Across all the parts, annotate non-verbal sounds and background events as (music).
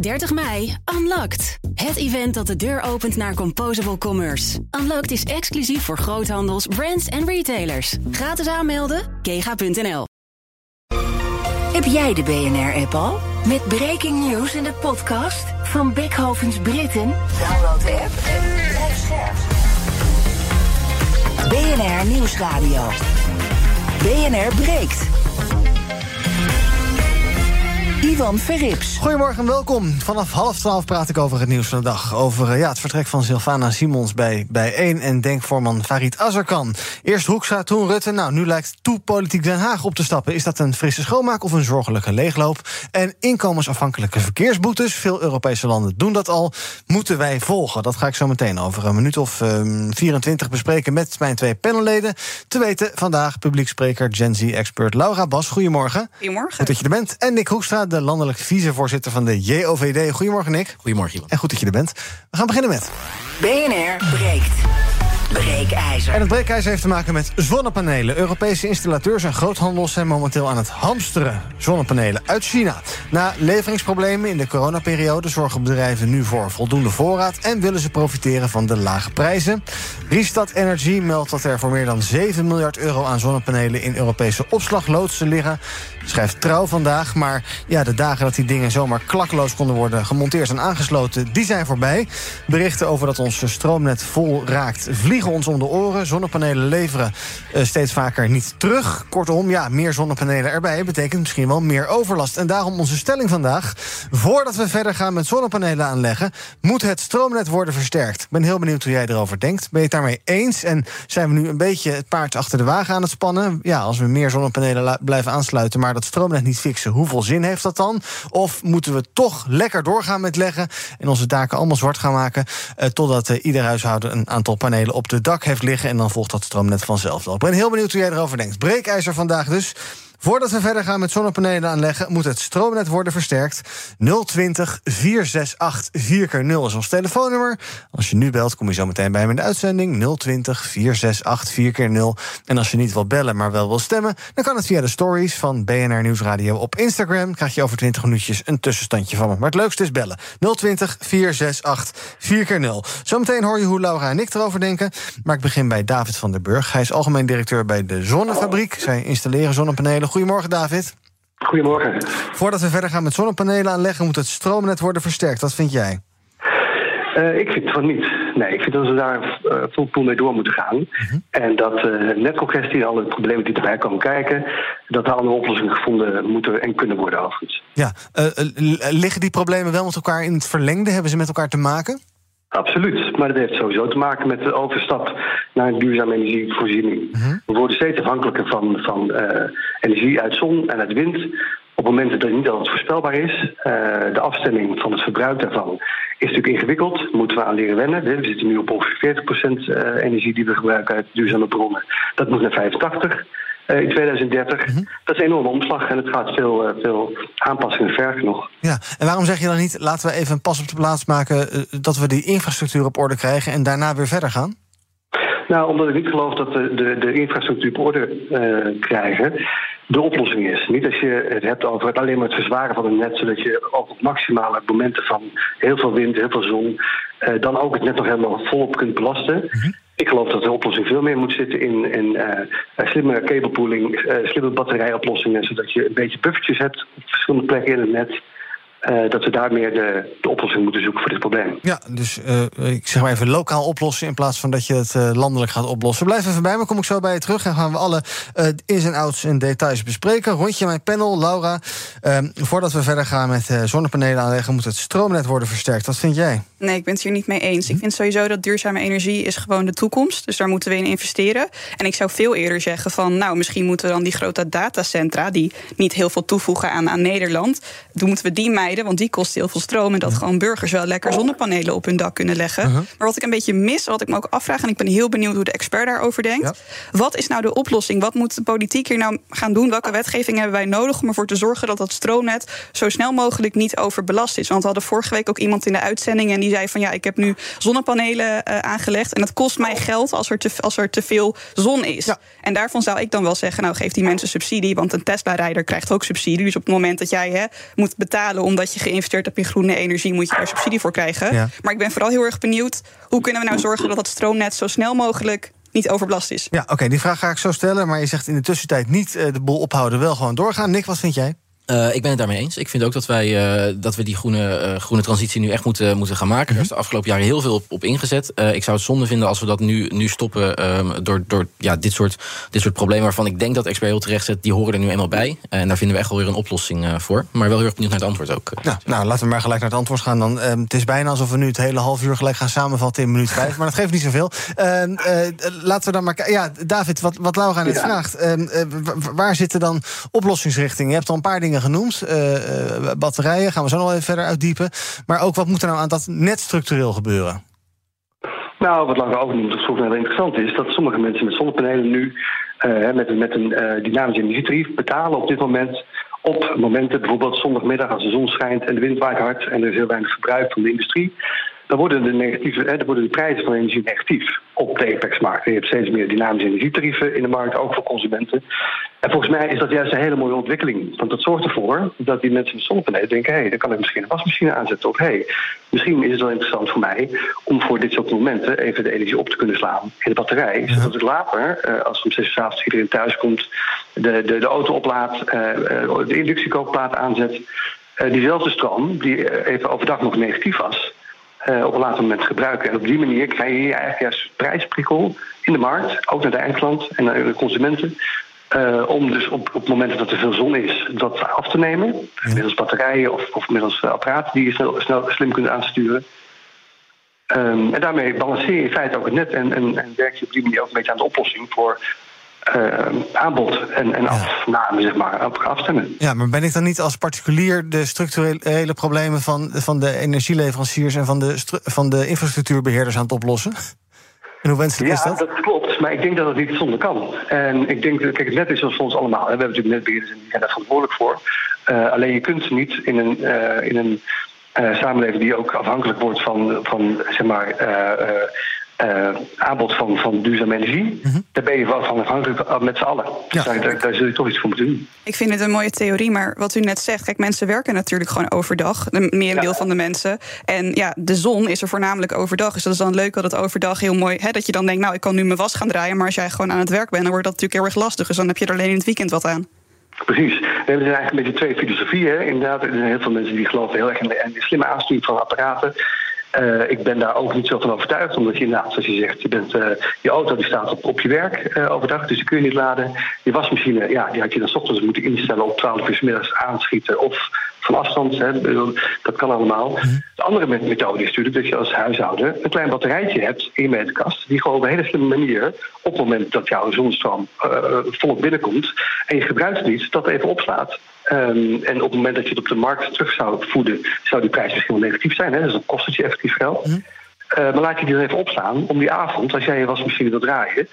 30 mei, Unlocked. Het event dat de deur opent naar Composable Commerce. Unlocked is exclusief voor groothandels, brands en retailers. Gratis aanmelden, kega.nl. Heb jij de BNR-app al? Met breaking news in de podcast van Beckhovens Britten? Download de app en blijf scherp. BNR Nieuwsradio. BNR breekt. Ivan Verrips. Goedemorgen en welkom. Vanaf half twaalf praat ik over het nieuws van de dag. Over uh, ja, het vertrek van Sylvana Simons bij, bij 1 en denkvoorman Farid Azarkan. Eerst Hoekstra, toen Rutte. Nou, nu lijkt toe politiek Den Haag op te stappen. Is dat een frisse schoonmaak of een zorgelijke leegloop? En inkomensafhankelijke verkeersboetes. Veel Europese landen doen dat al. Moeten wij volgen? Dat ga ik zo meteen over een minuut of um, 24 bespreken met mijn twee panelleden. Te weten vandaag publiekspreker Gen Z-expert Laura Bas. Goedemorgen. Goedemorgen. Goed dat je er bent. En Nick Hoekstra, de landelijk vicevoorzitter van de JOVD. Goedemorgen, Nick. Goedemorgen, Ivan. En goed dat je er bent. We gaan beginnen met... BNR breekt. Breekijzer. En het breekijzer heeft te maken met zonnepanelen. Europese installateurs en groothandels zijn momenteel aan het hamsteren. Zonnepanelen uit China. Na leveringsproblemen in de coronaperiode zorgen bedrijven nu voor voldoende voorraad en willen ze profiteren van de lage prijzen. Ristad Energy meldt dat er voor meer dan 7 miljard euro aan zonnepanelen in Europese opslagloodsen liggen. Schrijft trouw vandaag, maar ja, de dagen dat die dingen zomaar klakloos konden worden gemonteerd en aangesloten, die zijn voorbij. Berichten over dat ons stroomnet vol raakt vliegen ons om de oren. Zonnepanelen leveren uh, steeds vaker niet terug. Kortom, ja, meer zonnepanelen erbij betekent misschien wel meer overlast. En daarom onze stelling vandaag. Voordat we verder gaan met zonnepanelen aanleggen, moet het stroomnet worden versterkt. Ik ben heel benieuwd hoe jij erover denkt. Ben je het daarmee eens? En zijn we nu een beetje het paard achter de wagen aan het spannen? Ja, als we meer zonnepanelen blijven aansluiten, maar dat stroomnet niet fixen, hoeveel zin heeft dat dan? Of moeten we toch lekker doorgaan met leggen en onze daken allemaal zwart gaan maken, uh, totdat uh, ieder huishouden een aantal panelen op de dak heeft liggen en dan volgt dat stroomnet vanzelf. Ik ben heel benieuwd hoe jij erover denkt. Breekijzer vandaag dus. Voordat we verder gaan met zonnepanelen aanleggen, moet het stroomnet worden versterkt. 020 468 4x0 is ons telefoonnummer. Als je nu belt, kom je zo meteen bij me in de uitzending. 020 468 4x0. En als je niet wil bellen, maar wel wil stemmen, dan kan het via de stories van BNR Nieuwsradio op Instagram. Krijg je over 20 minuutjes een tussenstandje van me. Maar het leukste is bellen. 020 468 4x0. Zometeen hoor je hoe Laura en ik erover denken. Maar ik begin bij David van der Burg. Hij is algemeen directeur bij de Zonnefabriek. Zij installeren zonnepanelen. Goedemorgen, David. Goedemorgen. Voordat we verder gaan met zonnepanelen aanleggen, moet het stroomnet worden versterkt. Wat vind jij? Uh, ik vind van niet. Nee, ik vind dat we daar uh, vol poel mee door moeten gaan. Uh -huh. En dat uh, netcongestie en alle problemen die erbij komen kijken, dat er andere oplossingen gevonden moeten en kunnen worden overigens. Ja, liggen die problemen wel met elkaar in het verlengde? Hebben ze met elkaar te maken? Absoluut, maar dat heeft sowieso te maken met de overstap naar een duurzame energievoorziening. Uh -huh. We worden steeds afhankelijker van, van uh, energie uit zon en uit wind. Op momenten dat het niet altijd voorspelbaar is. Uh, de afstemming van het verbruik daarvan is natuurlijk ingewikkeld. Moeten we aan leren wennen. We zitten nu op ongeveer 40% energie die we gebruiken uit duurzame bronnen. Dat moet naar 85 in 2030. Mm -hmm. Dat is een enorme omslag en het gaat veel, uh, veel aanpassingen vergen nog. Ja, en waarom zeg je dan niet, laten we even een pas op de plaats maken... Uh, dat we die infrastructuur op orde krijgen en daarna weer verder gaan? Nou, omdat ik niet geloof dat de, de, de infrastructuur op orde uh, krijgen de oplossing is. Niet als je het hebt over het alleen maar het verzwaren van het net, zodat je ook op maximale momenten van heel veel wind, heel veel zon, uh, dan ook het net nog helemaal volop kunt belasten. Mm -hmm. Ik geloof dat de oplossing veel meer moet zitten in, in uh, slimme cablepooling, uh, slimme batterijoplossingen, zodat je een beetje buffertjes hebt op verschillende plekken in het net. Uh, dat we daar meer de, de oplossing moeten zoeken voor dit probleem. Ja, dus uh, ik zeg maar even lokaal oplossen in plaats van dat je het uh, landelijk gaat oplossen. Blijf even bij me, kom ik zo bij je terug en gaan we alle ins en outs en details bespreken. Rondje mijn panel, Laura. Ehm, voordat we verder gaan met zonnepanelen aanleggen, moet het stroomnet worden versterkt. Wat vind jij? Nee, ik ben het hier niet mee eens. Ik vind sowieso dat duurzame energie is gewoon de toekomst. Dus daar moeten we in investeren. En ik zou veel eerder zeggen van, nou, misschien moeten we dan die grote datacentra, die niet heel veel toevoegen aan, aan Nederland, dan moeten we die mijden, want die kost heel veel stroom. En dat gewoon burgers wel lekker zonnepanelen op hun dak kunnen leggen. Uh -huh. Maar wat ik een beetje mis, wat ik me ook afvraag, en ik ben heel benieuwd hoe de expert daarover denkt. Wat is nou de oplossing? Wat moet de politiek hier nou gaan doen? Welke wetgeving hebben wij nodig om ervoor te zorgen dat dat stroomnet zo snel mogelijk niet overbelast is? Want we hadden vorige week ook iemand in de uitzending en die zei van ja, ik heb nu zonnepanelen uh, aangelegd. En dat kost mij geld als er te, als er te veel zon is. Ja. En daarvan zou ik dan wel zeggen, nou geef die mensen subsidie. Want een Tesla-rijder krijgt ook subsidie. Dus op het moment dat jij hè, moet betalen om omdat je geïnvesteerd hebt in groene energie, moet je daar subsidie voor krijgen. Maar ik ben vooral heel erg benieuwd hoe kunnen we nou zorgen dat het stroomnet zo snel mogelijk niet overbelast is. Ja, oké, die vraag ga ik zo stellen. Maar je zegt in de tussentijd niet de boel ophouden, wel gewoon doorgaan. Nick, wat vind jij? Uh, ik ben het daarmee eens. Ik vind ook dat wij uh, dat we die groene, uh, groene transitie nu echt moeten, moeten gaan maken. Mm -hmm. Er is de afgelopen jaren heel veel op, op ingezet. ik zou het zonde vinden als we dat nu, nu stoppen um, door, door ja, dit, soort, dit soort problemen waarvan ik denk dat expert heel terecht zet, die horen er nu eenmaal bij. En daar vinden we echt wel weer een oplossing voor. Maar wel heel erg benieuwd naar het antwoord ook. Nou, nou, laten we maar gelijk naar het antwoord gaan dan. Um, het is bijna alsof we nu het hele half uur gelijk gaan samenvatten in minuut vijf. (laughs) maar dat geeft niet zoveel. Ehm, laten we dan maar. Ja, David, wat, wat Laura net ja. vraagt. waar zitten dan oplossingsrichtingen? Je hebt al een paar dingen genoemd. Uh, uh, batterijen gaan we zo nog even verder uitdiepen. Maar ook wat moet er nou aan dat net structureel gebeuren? Nou, wat Langer noemt, dat volgens mij wel interessant is, dat sommige mensen met zonnepanelen nu uh, met, met een dynamische energietarief betalen op dit moment op momenten, bijvoorbeeld zondagmiddag als de zon schijnt en de wind waait hard en er is heel weinig verbruik van de industrie dan worden de, negatieve, hè, dan worden de prijzen van energie negatief op de apex-markt. Je hebt steeds meer dynamische energietarieven in de markt, ook voor consumenten. En volgens mij is dat juist een hele mooie ontwikkeling. Want dat zorgt ervoor dat die mensen met zonnepanelen denken... hé, hey, dan kan ik misschien een wasmachine aanzetten. Of hé, hey, misschien is het wel interessant voor mij... om voor dit soort momenten even de energie op te kunnen slaan in de batterij. Ja. Zodat ik later, eh, als om zes uur avonds iedereen thuis komt... de, de, de auto oplaadt, uh, de inductiekookplaat aanzet... Diezelfde stroom, die even overdag nog negatief was uh, op een later moment gebruiken. En op die manier krijg je eigenlijk juist prijsprikkel in de markt, ook naar de eindklant en naar de consumenten. Uh, om dus op, op momenten dat er veel zon is, dat af te nemen. Ja. Middels batterijen of, of middels apparaten die je snel, snel slim kunt aansturen. Um, en daarmee balanceer je in feite ook het net en, en, en werk je op die manier ook een beetje aan de oplossing voor uh, aanbod en, en afname, zeg maar, op afstemmen. Ja, maar ben ik dan niet als particulier de structurele problemen van, van de energieleveranciers en van de, van de infrastructuurbeheerders aan het oplossen? En hoe wenselijk ja, is dat? dat klopt, maar ik denk dat het niet zonder kan. En ik denk, kijk, het net is voor ons allemaal. We hebben natuurlijk netbeheerders en die zijn daar verantwoordelijk voor. Uh, alleen je kunt niet in een, uh, in een uh, samenleving die ook afhankelijk wordt van, van zeg maar, uh, aanbod van, van duurzame energie, mm -hmm. daar ben je wel van afhankelijk met z'n allen. Dus ja. daar, daar, zul je toch iets voor moeten doen. Ik vind het een mooie theorie, maar wat u net zegt, kijk, mensen werken natuurlijk gewoon overdag, een merendeel ja. van de mensen. En ja, de zon is er voornamelijk overdag. Dus dat is dan leuk dat het overdag heel mooi, hè, dat je dan denkt, nou, ik kan nu mijn was gaan draaien, maar als jij gewoon aan het werk bent, dan wordt dat natuurlijk heel erg lastig. Dus dan heb je er alleen in het weekend wat aan. Precies. We hebben dus eigenlijk een beetje twee filosofieën. Inderdaad, er zijn heel veel mensen die geloven heel erg in de, in de slimme aansturing van apparaten. Uh, ik ben daar ook niet zo van overtuigd, omdat je inderdaad, zoals je zegt, je, bent, uh, je auto die staat op, je werk uh, overdag, dus die kun je niet laden. Je wasmachine, ja, die had je dan s ochtends moeten instellen op 12 uur s middags aanschieten of van afstand. Hè, dat kan allemaal. Mm. De andere methode is natuurlijk dat je als huishouden een klein batterijtje hebt in je meterkast, die gewoon op een hele slimme manier, op het moment dat jouw zonnestroom volop binnenkomt en je gebruikt het niet, dat even opslaat. Um, en op het moment dat je het op de markt terug zou voeden, zou die prijs misschien wel negatief zijn. Hè? Dus dat kost het je effectief geld. Mm. Uh, maar laat je die dan even opslaan om die avond, als jij je wasmachine wil draaien,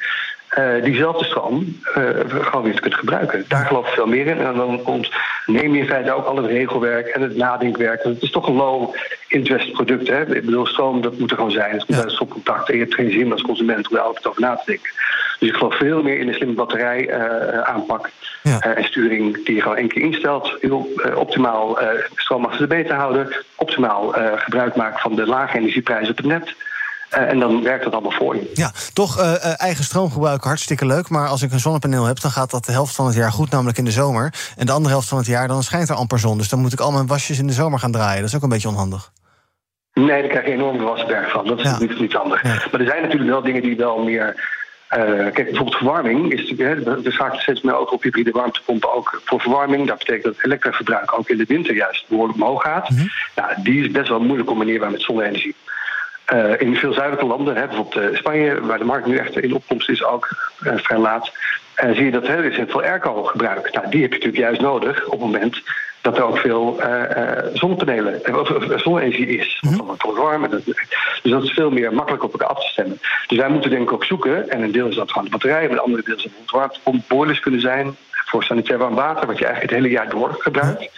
uh, diezelfde stroom uh, gewoon weer te kunnen gebruiken. Daar geloof ik veel meer in. En dan ontneem je in feite ook al het regelwerk en het nadenkwerk. En het is toch een low-interest product. Hè? Ik bedoel, stroom, dat moet er gewoon zijn. Het komt uit stopcontact. En je hebt geen zin als consument om daar altijd over na te denken. Dus ik geloof veel meer in de slimme batterij uh, aanpak ja. en sturing die je gewoon één keer instelt. Heel optimaal stroom achter de B te houden. Optimaal gebruik maken van de lage energieprijzen op het net. Uh, en dan werkt het allemaal voor je. Ja, toch uh, eigen stroom gebruiken, hartstikke leuk. Maar als ik een zonnepaneel heb, dan gaat dat de helft van het jaar goed, namelijk in de zomer. En de andere helft van het jaar, dan schijnt er amper zon. Dus dan moet ik al mijn wasjes in de zomer gaan draaien. Dat is ook een beetje onhandig. Nee, daar krijg je enorm wasberg van. Dat is ja. niet, niet handig. Ja. Maar er zijn natuurlijk wel dingen die wel meer. Uh, kijk, bijvoorbeeld verwarming is natuurlijk. Er gaat steeds meer over op hybride warmtepompen ook voor verwarming. Dat betekent dat het elektraverbruik ook in de winter juist behoorlijk omhoog gaat. Mm -hmm. nou, die is best wel moeilijk combineerbaar met zonne-energie. Uh, in veel zuidelijke landen, hè, bijvoorbeeld uh, Spanje, waar de markt nu echt in opkomst is, ook uh, vrij laat, zie je dat er is veel airco gebruik. Nou, die heb je natuurlijk juist nodig op het moment dat er ook veel zonnepanelen of zonne-energie is. -hmm. Van warm. Dus dat is veel meer makkelijk op elkaar af te stemmen. Dus wij moeten denk ik ook zoeken, en een deel is dat gewoon de batterij, maar een andere deel is bijvoorbeeld warmtepomp, boilers kunnen zijn voor sanitair warm water, wat je eigenlijk het hele jaar door gebruikt.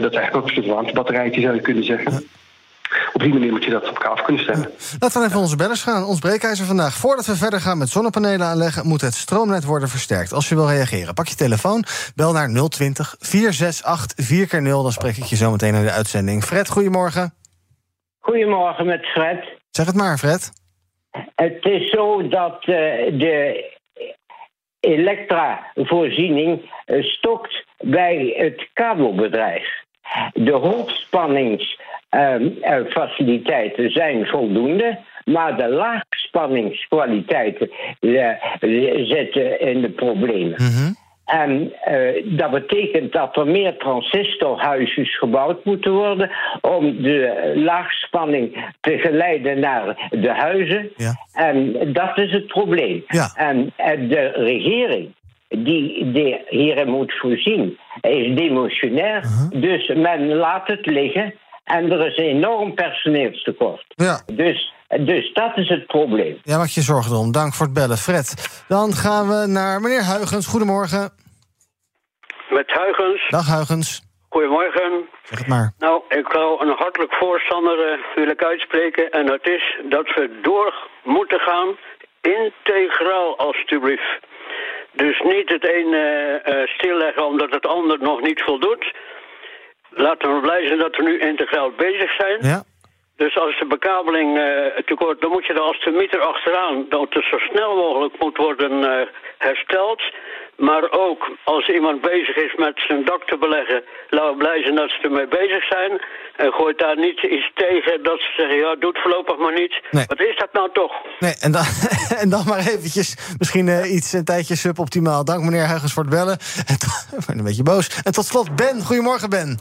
dat is eigenlijk ook een soort warmtebatterijtje zou je kunnen zeggen. Op die manier moet je dat op elkaar af kunnen stemmen. Laten we even onze bellers gaan. Ons breekijzer vandaag. Voordat we verder gaan met zonnepanelen aanleggen, moet het stroomnet worden versterkt. Als je wil reageren, pak je telefoon, bel naar 020 468 4 0 Dan spreek ik je zo meteen in de uitzending. Fred, goedemorgen. Goedemorgen met Fred. Zeg het maar, Fred. Het is zo dat uh, de elektravoorziening uh, stokt bij het kabelbedrijf. De hoogspanningsfaciliteiten uh, zijn voldoende, maar de laagspanningskwaliteiten zetten in de problemen. Mm -hmm. En uh, dat betekent dat er meer transistorhuisjes gebouwd moeten worden om de laagspanning te geleiden naar de huizen. Ja. En dat is het probleem. Ja. En de regering die, die hierin moet voorzien, is demotionair. Uh -huh. Dus men laat het liggen en er is een enorm personeelstekort. Ja. Dus dus dat is het probleem. Ja, maak je zorgen om. Dank voor het bellen, Fred. Dan gaan we naar meneer Huigens. Goedemorgen. Met Huigens. Dag, Huigens. Goedemorgen. Zeg het maar. Nou, ik wil een hartelijk voorstander uh, wil ik uitspreken. En dat is dat we door moeten gaan integraal, alstublieft. Dus niet het een uh, uh, stilleggen omdat het ander nog niet voldoet. Laten we blij zijn dat we nu integraal bezig zijn. Ja. Dus als de bekabeling uh, tekort, dan moet je er als de meter achteraan dat het zo snel mogelijk moet worden uh, hersteld. Maar ook als iemand bezig is met zijn dak te beleggen, laten we blij zijn dat ze ermee bezig zijn. En gooit daar niet iets tegen dat ze zeggen, ja, doe het voorlopig maar niet. Nee. Wat is dat nou toch? Nee, en dan, (laughs) en dan maar eventjes, misschien uh, iets een tijdje suboptimaal. Dank meneer Huigens voor het bellen. En (laughs) ik ben een beetje boos. En tot slot Ben. Goedemorgen Ben.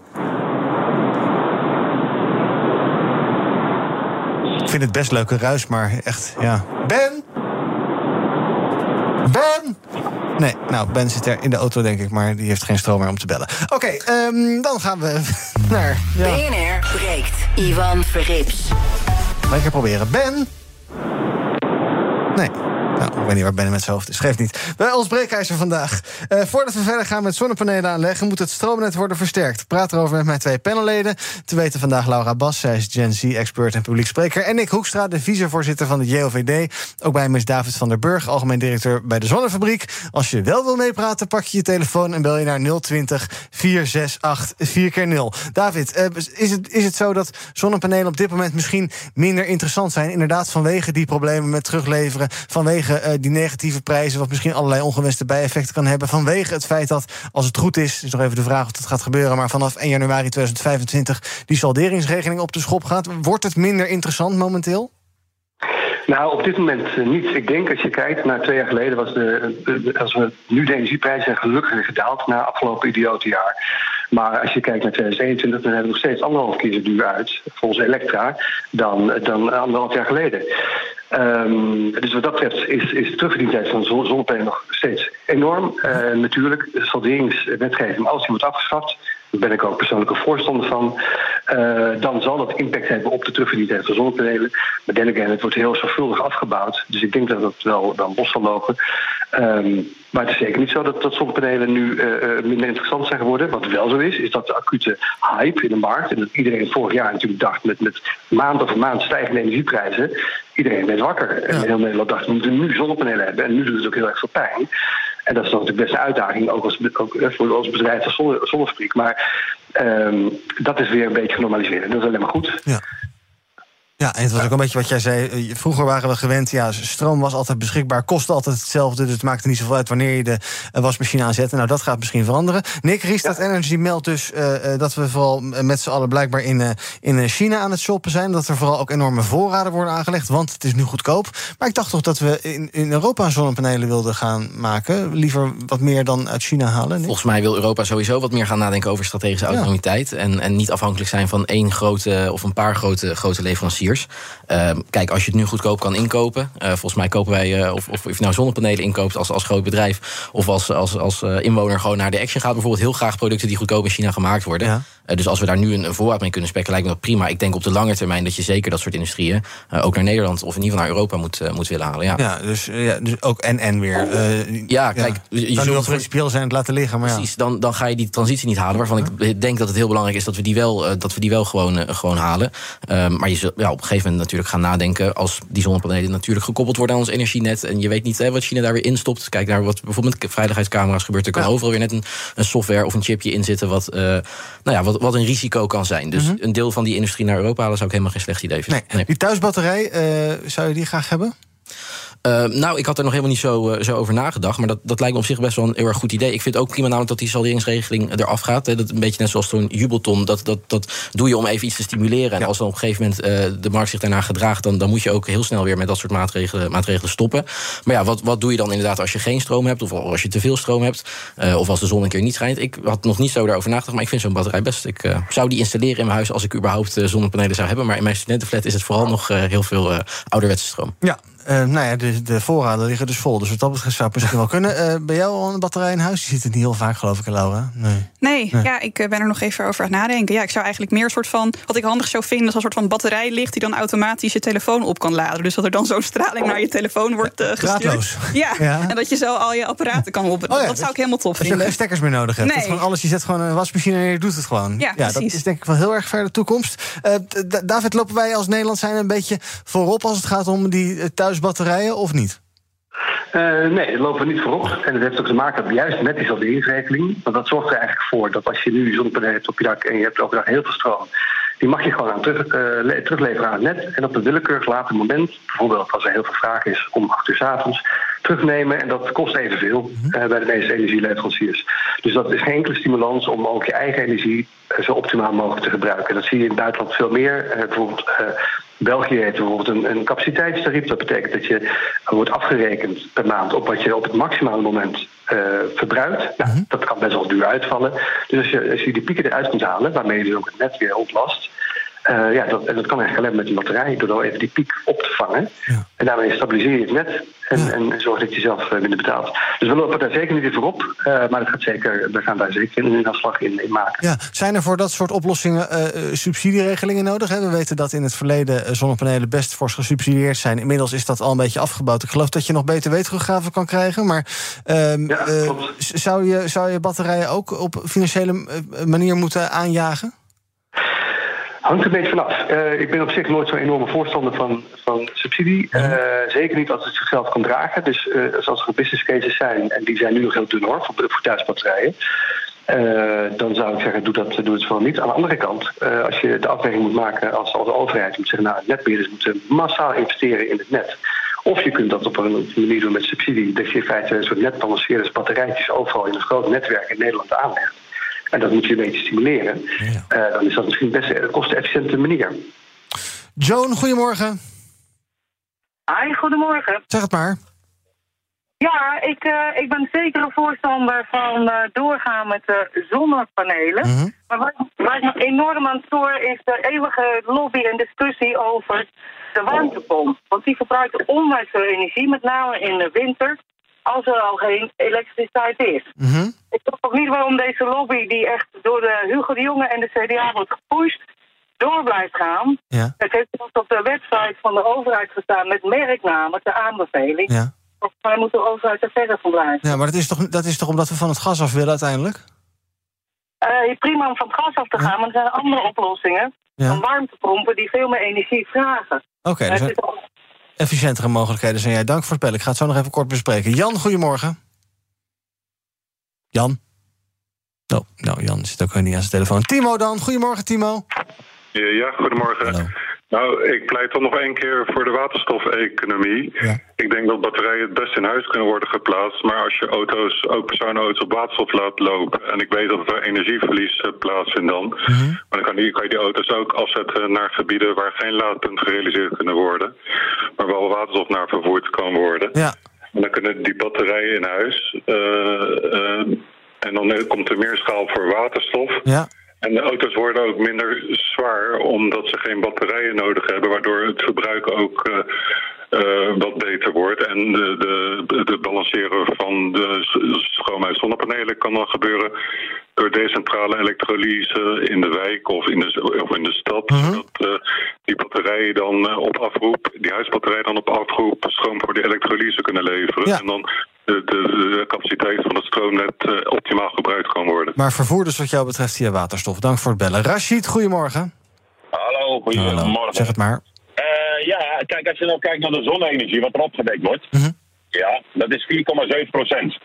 Ik vind het best leuke ruis, maar echt, ja. Ben? Ben? Nee, nou, Ben zit er in de auto, denk ik, maar die heeft geen stroom meer om te bellen. Oké, okay, um, dan gaan we (laughs) naar... Ja. BNR breekt. Ivan Verrips. Lekker proberen. Ben? Nee. Nou, ik weet niet waar Ben met zijn hoofd is. Geeft niet. Bij ons breekijzer vandaag. Uh, voordat we verder gaan met zonnepanelen aanleggen... moet het stroomnet worden versterkt. Praat erover met mijn twee panelleden. Te weten vandaag Laura Bas, zij is Gen Z-expert en publiek spreker. En Nick Hoekstra, de vicevoorzitter van de JOVD. Ook bij hem is David van der Burg, algemeen directeur bij de Zonnefabriek. Als je wel wil meepraten, pak je je telefoon... en bel je naar 020 468 4 0 David, uh, is, het, is het zo dat zonnepanelen op dit moment... misschien minder interessant zijn? Inderdaad, vanwege die problemen met terugleveren... vanwege Uh, die negatieve prijzen, wat misschien allerlei ongewenste bijeffecten kan hebben. Vanwege het feit dat, als het goed is, is nog even de vraag of dat gaat gebeuren. Maar vanaf 1 januari 2025 die salderingsregeling op de schop gaat. Wordt het minder interessant momenteel? Nou, op dit moment uh, niet. Ik denk als je kijkt naar twee jaar geleden, was de, als we nu de energieprijzen gelukkig gedaald na afgelopen idiote jaar. Maar als je kijkt naar 2021, dan hebben we nog steeds anderhalf zo duur uit, volgens Elektra, dan, dan anderhalf jaar geleden. Um, dus wat dat betreft is, is de terugverdientijd van zonnepanelen nog steeds enorm. Uh, natuurlijk, de salderingswetgeving, als die wordt afgeschaft, daar ben ik ook persoonlijk een voorstander van. Uh, dan zal dat impact hebben op de terugverdientijd van zonnepanelen. Maar then again, het wordt heel zorgvuldig afgebouwd. Dus ik denk dat het wel dan los zal lopen. Um, maar het is zeker niet zo dat, dat zonnepanelen nu uh, minder interessant zijn geworden. Wat wel zo is, is dat de acute hype in de markt... en dat iedereen vorig jaar natuurlijk dacht met, met maand over maand stijgende energieprijzen... iedereen werd wakker. En heel Nederland dacht, we moeten nu zonnepanelen hebben. En nu doet het ook heel erg veel pijn. En dat is natuurlijk best een uitdaging, ook, als, ook voor ons bedrijf als zonne, zonnefabriek. Maar um, dat is weer een beetje genormaliseerd. Dat is alleen maar goed. Ja. Ja, en het was ook een beetje wat jij zei. Vroeger waren we gewend, ja, stroom was altijd beschikbaar, kostte altijd hetzelfde. Dus het maakte niet zoveel uit wanneer je de wasmachine aanzette. Nou, dat gaat misschien veranderen. Nick, Restart ja. Energy meldt dus uh, dat we vooral met z'n allen blijkbaar in, uh, in China aan het shoppen zijn. Dat er vooral ook enorme voorraden worden aangelegd, want het is nu goedkoop. Maar ik dacht toch dat we in, in Europa zonnepanelen wilden gaan maken. Liever wat meer dan uit China halen. Nick? Volgens mij wil Europa sowieso wat meer gaan nadenken over strategische autonomiteit. Ja. En, en niet afhankelijk zijn van één grote of een paar grote, grote leveranciers. Uh, kijk, als je het nu goedkoop kan inkopen. Uh, volgens mij kopen wij, uh, of, of, of je nou zonnepanelen inkoopt als, als groot bedrijf. of als, als, als inwoner gewoon naar de Action gaat. bijvoorbeeld heel graag producten die goedkoop in China gemaakt worden. Dus als we daar nu een, voorraad mee kunnen spekken, lijkt me dat prima. Ik denk op de lange termijn dat je zeker dat soort industrieën ook naar Nederland of in ieder geval naar Europa moet, moet willen halen. Ja, ja, dus, ja dus ook en en weer. ja, kijk, je zult wel principieel zijn het laten liggen. Maar precies, dan, dan ga je die transitie niet halen. Waarvan ik denk dat het heel belangrijk is dat we die wel, dat we die wel gewoon, gewoon halen. Ehm, maar je zult ja, op een gegeven moment natuurlijk gaan nadenken als die zonnepanelen natuurlijk gekoppeld worden aan ons energienet. En je weet niet hè, wat China daar weer instopt. Kijk naar wat bijvoorbeeld met veiligheidscamera's gebeurt. Er kan overal weer net een, een, software of een chipje in zitten wat, nou ja, wat, wat een risico kan zijn. Dus mhm. een deel van die industrie naar Europa halen zou ik helemaal geen slecht idee vinden. Nee. Die thuisbatterij, uh, zou je die graag hebben? Uh, nou, ik had er nog helemaal niet zo, uh, zo over nagedacht. Maar dat, dat lijkt me op zich best wel een heel erg goed idee. Ik vind ook prima namelijk dat die salderingsregeling eraf gaat. Hè. Dat een beetje net zoals zo'n jubelton. Dat, dat, dat doe je om even iets te stimuleren. En als dan op een gegeven moment uh, de markt zich daarna gedraagt... Dan, dan moet je ook heel snel weer met dat soort maatregelen, maatregelen stoppen. Maar ja, wat, wat doe je dan inderdaad als je geen stroom hebt... of als je te veel stroom hebt, of als de zon een keer niet schijnt? Ik had nog niet zo daarover nagedacht, maar ik vind zo'n batterij best. Ik zou die installeren in mijn huis als ik überhaupt zonnepanelen zou hebben. Maar in mijn studentenflat is het vooral nog heel veel ouderwetse stroom. Ja, uh, nou ja, de, de, voorraden liggen dus vol. Dus wat dat betreft zou het misschien wel kunnen. Uh, bij jou al een batterij in huis? Je ziet het niet heel vaak, geloof ik, Laura. Nee. Nee, ja, ik eh, ben er nog even over aan het nadenken. Ja, ik zou eigenlijk meer een soort van. Wat ik handig zou vinden, is een soort van batterij ligt die dan automatisch je telefoon op kan laden. Dus dat er dan zo'n straling naar je telefoon wordt uh, gestuurd. Ja, ja, en dat je zo al je apparaten kan op. Oh, ja, dat zou ik helemaal tof vinden. Dat je geen stekkers meer nodig hebt. Nee. Dat gewoon alles, je zet gewoon een wasmachine en je doet het gewoon. Ja, ja dat is denk ik wel heel erg ver de toekomst. David, lopen wij als Nederland zijn een beetje voorop als het gaat om die thuisbatterijen? Of niet? Uh, nee, dat lopen we niet voorop. En dat heeft ook te maken juist met die salderingsregeling. Want dat zorgt er eigenlijk voor dat als je nu zonnepanelen hebt op je dak en je hebt elke dag heel veel stroom, die mag je gewoon aan terug, uh, terugleveren aan het net. En op een willekeurig later moment, bijvoorbeeld als er heel veel vraag is om 8 uur s avonds, terugnemen. En dat kost evenveel uh, bij de meeste energieleveranciers. Dus dat is geen enkele stimulans om ook je eigen energie zo optimaal mogelijk te gebruiken. Dat zie je in het buitenland veel meer. bijvoorbeeld België heeft bijvoorbeeld een, een, capaciteitstarief. Dat betekent dat je wordt afgerekend per maand op wat je op het maximale moment uh, verbruikt. Nou, mhm. Dat kan best wel duur uitvallen. Dus als je, als je die pieken eruit kunt halen, waarmee je dus ook het net weer ontlast. Uh, ja, dat, en dat kan eigenlijk alleen met die batterij, door even die piek op te vangen. Ja. En daarmee stabiliseer je het net en, ja. en zorg dat je zelf uh, minder betaalt. Dus we lopen daar zeker niet in voorop, uh, maar dat gaat zeker, we gaan daar zeker een afslag in, in, maken. Ja. Zijn er voor dat soort oplossingen subsidieregelingen nodig? Hè? We weten dat in het verleden zonnepanelen best fors gesubsidieerd zijn. Inmiddels is dat al een beetje afgebouwd. Ik geloof dat je nog beter teruggaven kan krijgen. Maar ehm, ja, zou, je, zou je batterijen ook op financiële manier moeten aanjagen? Hangt er een beetje vanaf. Uh, ik ben op zich nooit zo'n enorme voorstander van, van subsidie. Uh, zeker niet als het zichzelf kan dragen. Dus uh, als er business cases zijn, en die zijn nu nog heel dun hoor, voor, voor thuisbatterijen. dan zou ik zeggen, doe, dat, doe het vooral niet. Aan de andere kant, als je de afweging moet maken als, als overheid, moet zeggen, nou, netbeheerders moeten massaal investeren in het net. Of je kunt dat op een manier doen met subsidie, dat je in feite een soort netbalanceerders batterijtjes overal in een groot netwerk in Nederland aanlegt en dat moet je een beetje stimuleren, ja. uh, dan is dat misschien best een kostenefficiënte manier. Joan, goedemorgen. Hi, goedemorgen. Zeg het maar. Ja, ik, uh, ik ben zeker een voorstander van uh, doorgaan met de zonnepanelen. Mm -hmm. Maar wat, waar ik me enorm aan stoor is de eeuwige lobby en discussie over de warmtepomp. Want die verbruikt onwijs veel energie, met name in de winter als er al geen elektriciteit is. Mm Ik snap ook niet waarom deze lobby, die echt door de Hugo de Jonge en de CDA wordt gepusht, door blijft gaan. Ja. Het heeft ook op de website van de overheid gestaan met merknamen, de aanbeveling. Ja. Maar moet de overheid er verder van blijven. Ja, maar dat is, toch, dat is toch omdat we van het gas af willen uiteindelijk? Uh, prima om van het gas af te gaan, maar er zijn andere oplossingen. Ja. Van warmtepompen die veel meer energie vragen. Oké, dus efficiëntere mogelijkheden zijn jij. Dank voor het bellen. Ik ga het zo nog even kort bespreken. Jan, goedemorgen. Jan? Oh, nou, Jan zit ook niet aan zijn telefoon. Timo dan. Goedemorgen, Timo. Ja, goedemorgen. Hallo. Nou, ik pleit toch nog één keer voor de waterstofeconomie. Ja. Ik denk dat batterijen het best in huis kunnen worden geplaatst. Maar als je auto's, ook personenauto's op waterstof laat lopen... en ik weet dat er energieverlies uh, plaatsvindt dan... Mhm. maar dan kan, die, kan je die auto's ook afzetten naar gebieden... waar geen laadpunt gerealiseerd kunnen worden. Maar wel waterstof naar vervoerd kan worden. Ja. En dan kunnen die batterijen in huis... Uh, uh, en dan komt er meer schaal voor waterstof... Ja. En de auto's worden ook minder zwaar omdat ze geen batterijen nodig hebben, waardoor het verbruik ook uh, wat beter wordt. En de, de, de balanceren van de schoonheid zonnepanelen kan dan gebeuren door decentrale elektrolyse in de wijk of in de, of in de stad. Zodat die batterijen dan op afroep, die huisbatterijen dan op afroep stroom voor de elektrolyse kunnen leveren. En dan de, de, de, capaciteit van het stroomnet optimaal gebruikt kan worden. Maar vervoer dus wat jou betreft via waterstof. Dank voor het bellen. Rashid, goedemorgen. Hallo, goedemorgen. Zeg het maar. Ja, kijk, als je nou kijkt naar de zonne-energie, wat er opgedekt wordt, -hmm. ja, dat is 4,7 procent.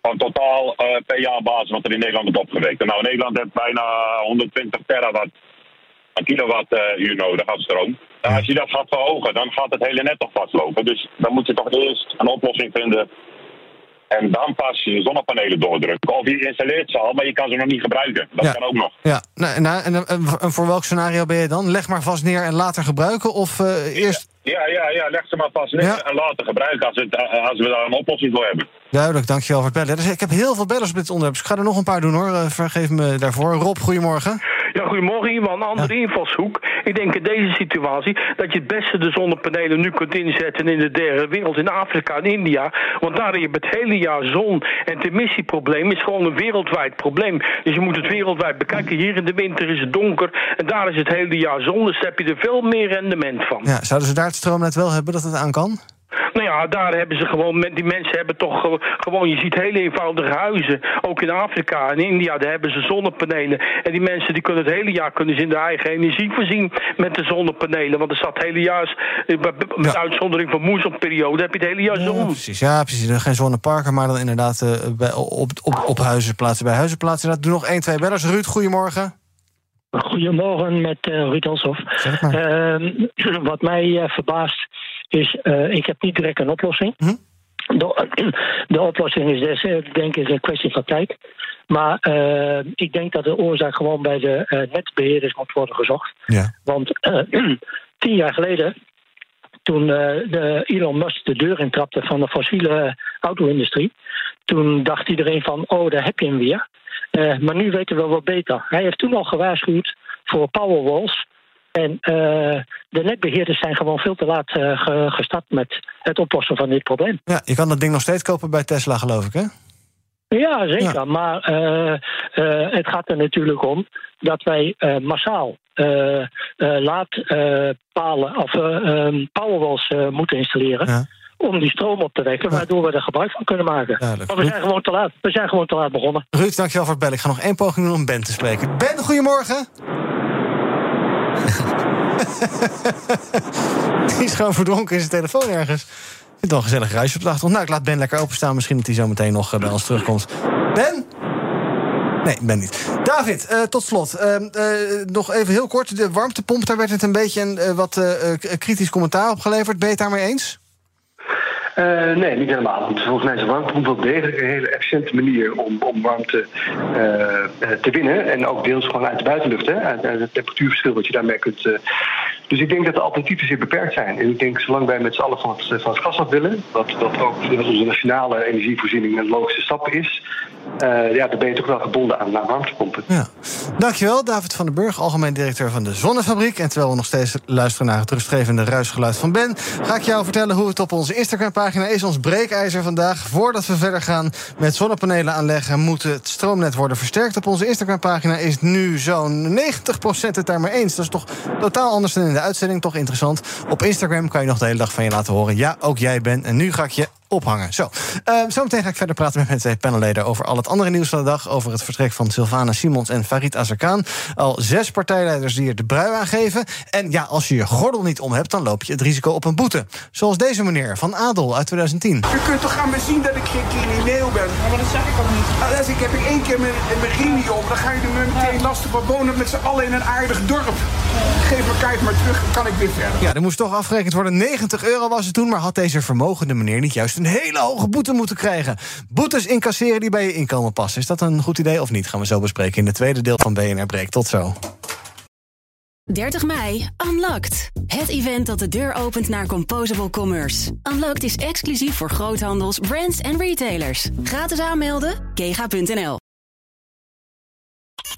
Van totaal uh, per jaar basis wat er in Nederland wordt opgewekt. Nou, Nederland heeft bijna 120 terawatt kilowattuur nodig aan stroom. Nou, als je dat gaat verhogen, dan gaat het hele net toch vastlopen. Dus dan moet je toch eerst een oplossing vinden en dan pas je zonnepanelen doordrukken. Of je installeert ze al, maar je kan ze nog niet gebruiken. Dat kan ook nog. Ja, nou, nou en, en, voor welk scenario ben je dan? Leg maar vast neer en later gebruiken? Of uh, eerst... Ja, ja, ja, leg ze maar vast neer en later gebruiken als, het, eh, als we daar een oplossing voor hebben. Duidelijk, dankjewel voor het bellen. Dus ik heb heel veel bellers op dit onderwerp. Dus ik ga er nog een paar doen hoor. Uh, vergeef me daarvoor. Rob, goedemorgen. Ja, goedemorgen Iwan. Een andere invalshoek. Ik denk in deze situatie dat je het beste de zonnepanelen nu kunt inzetten in de derde wereld, in Afrika en India. Want daar heb je het hele jaar zon. En het emissieprobleem is gewoon een wereldwijd probleem. Dus je moet het wereldwijd bekijken. Hier in de winter is het donker en daar is het hele jaar zon. Dus heb je er veel meer rendement van. Ja, zouden ze daar het stroomnet wel hebben dat het aan kan? Nou ja, daar hebben ze gewoon, die mensen hebben toch gewoon, je ziet hele eenvoudige huizen. Ook in Afrika en India, daar hebben ze zonnepanelen. En die mensen die kunnen het hele jaar kunnen ze in de eigen energie voorzien met de zonnepanelen. Want er staat het hele jaar, eh, met uitzondering van moessonperiode, heb je het hele jaar zon. Ja, precies, ja, precies. Geen zonneparken, maar dan inderdaad uh, bij, op, op, op huizen plaatsen, bij huizen plaatsen. Doe nog één, twee bellers. Ruud, goedemorgen. Goedemorgen met uh, Ruud Alsof. Uh, (clears throat) wat mij uh, verbaast is, uh, ik heb niet direct een oplossing. Hm? De, de, oplossing is dus, ik denk, is een kwestie van tijd. Maar ik denk dat de oorzaak gewoon bij de netbeheerders moet worden gezocht. Ja. Want (clears throat) tien jaar geleden, toen de Elon Musk de deur intrapte van de fossiele auto-industrie, toen dacht iedereen van, oh, daar heb je hem weer. Maar nu weten we wel beter. Hij heeft toen al gewaarschuwd voor powerwalls. En uh, de netbeheerders zijn gewoon veel te laat uh, gestart met het oplossen van dit probleem. Ja, je kan dat ding nog steeds kopen bij Tesla, geloof ik, hè? Ja, zeker. Ja. Maar het gaat er natuurlijk om dat wij massaal laadpalen of um, powerwalls moeten installeren. Ja om die stroom op te wekken, waardoor we er gebruik van kunnen maken. Duidelijk. Maar we zijn gewoon te laat. We zijn gewoon te laat begonnen. Ruud, dankjewel voor het bellen. Ik ga nog één poging doen om Ben te spreken. Ben, goedemorgen. (laughs) Die is gewoon verdronken in zijn telefoon ergens. Wel een gezellig ruisje op de achtergrond. Nou, ik laat Ben lekker openstaan. Misschien dat hij zo meteen nog bij ons terugkomt. Ben? Nee, ben niet. David, uh, tot slot. Uh, uh, nog even heel kort. De warmtepomp, daar werd het een beetje een wat kritisch commentaar op geleverd. Ben je het daarmee eens? Uh, nee, niet helemaal. Want volgens mij is warmtepomp wel degelijk een hele efficiënte manier om, om warmte uh, te winnen. En ook deels gewoon uit de buitenlucht, hè, uit, het temperatuurverschil wat je daarmee kunt. Uh, dus ik denk dat de alternatieven zeer beperkt zijn. En ik denk, zolang wij met z'n allen van het, het gas af willen, wat, wat ook onze nationale energievoorziening een logische stap is, uh, ja, dan ben je toch wel gebonden aan, aan warmtepompen. Ja. Dankjewel, David van den Burg, algemeen directeur van de Zonnefabriek. En terwijl we nog steeds luisteren naar het rustgevende ruisgeluid van Ben, ga ik jou vertellen hoe het op onze Instagram-pagina is. Ons breekijzer vandaag. Voordat we verder gaan met zonnepanelen aanleggen, moet het stroomnet worden versterkt. Op onze Instagram-pagina is nu zo'n 90% het daarmee eens. Dat is toch totaal anders dan in de uitzending. Toch interessant. Op Instagram kan je nog de hele dag van je laten horen. Ja, ook jij bent. En nu ga ik je ophangen. Zo, uh, zometeen ga ik verder praten met mijn twee panelleden... over al het andere nieuws van de dag. Over het vertrek van Sylvana Simons en Farid Azarkan. Al zes partijleiders die er de brui aan geven. En ja, als je je gordel niet om hebt... dan loop je het risico op een boete. Zoals deze meneer van Adel uit 2010. Je kunt toch gaan zien dat ik geen crimineel ben? maar dat zeg ik ook niet. Als ik heb ik één keer mijn, mijn ring niet op... dan ga je er meteen lastig van wonen met z'n allen in een aardig dorp. Geef me kijk maar terug, kan ik weer verder. Ja, er moest toch afgerekend worden. 90 euro was het toen, maar had deze vermogende meneer niet juist een hele hoge boete moeten krijgen. Boetes incasseren die bij je inkomen passen. Is dat een goed idee of niet? Gaan we zo bespreken in het tweede deel van BNR Breek. Tot zo. 30 mei, Unlocked. Het event dat de deur opent naar Composable Commerce. Unlocked is exclusief voor groothandels, brands en retailers. Gratis aanmelden, kega.nl.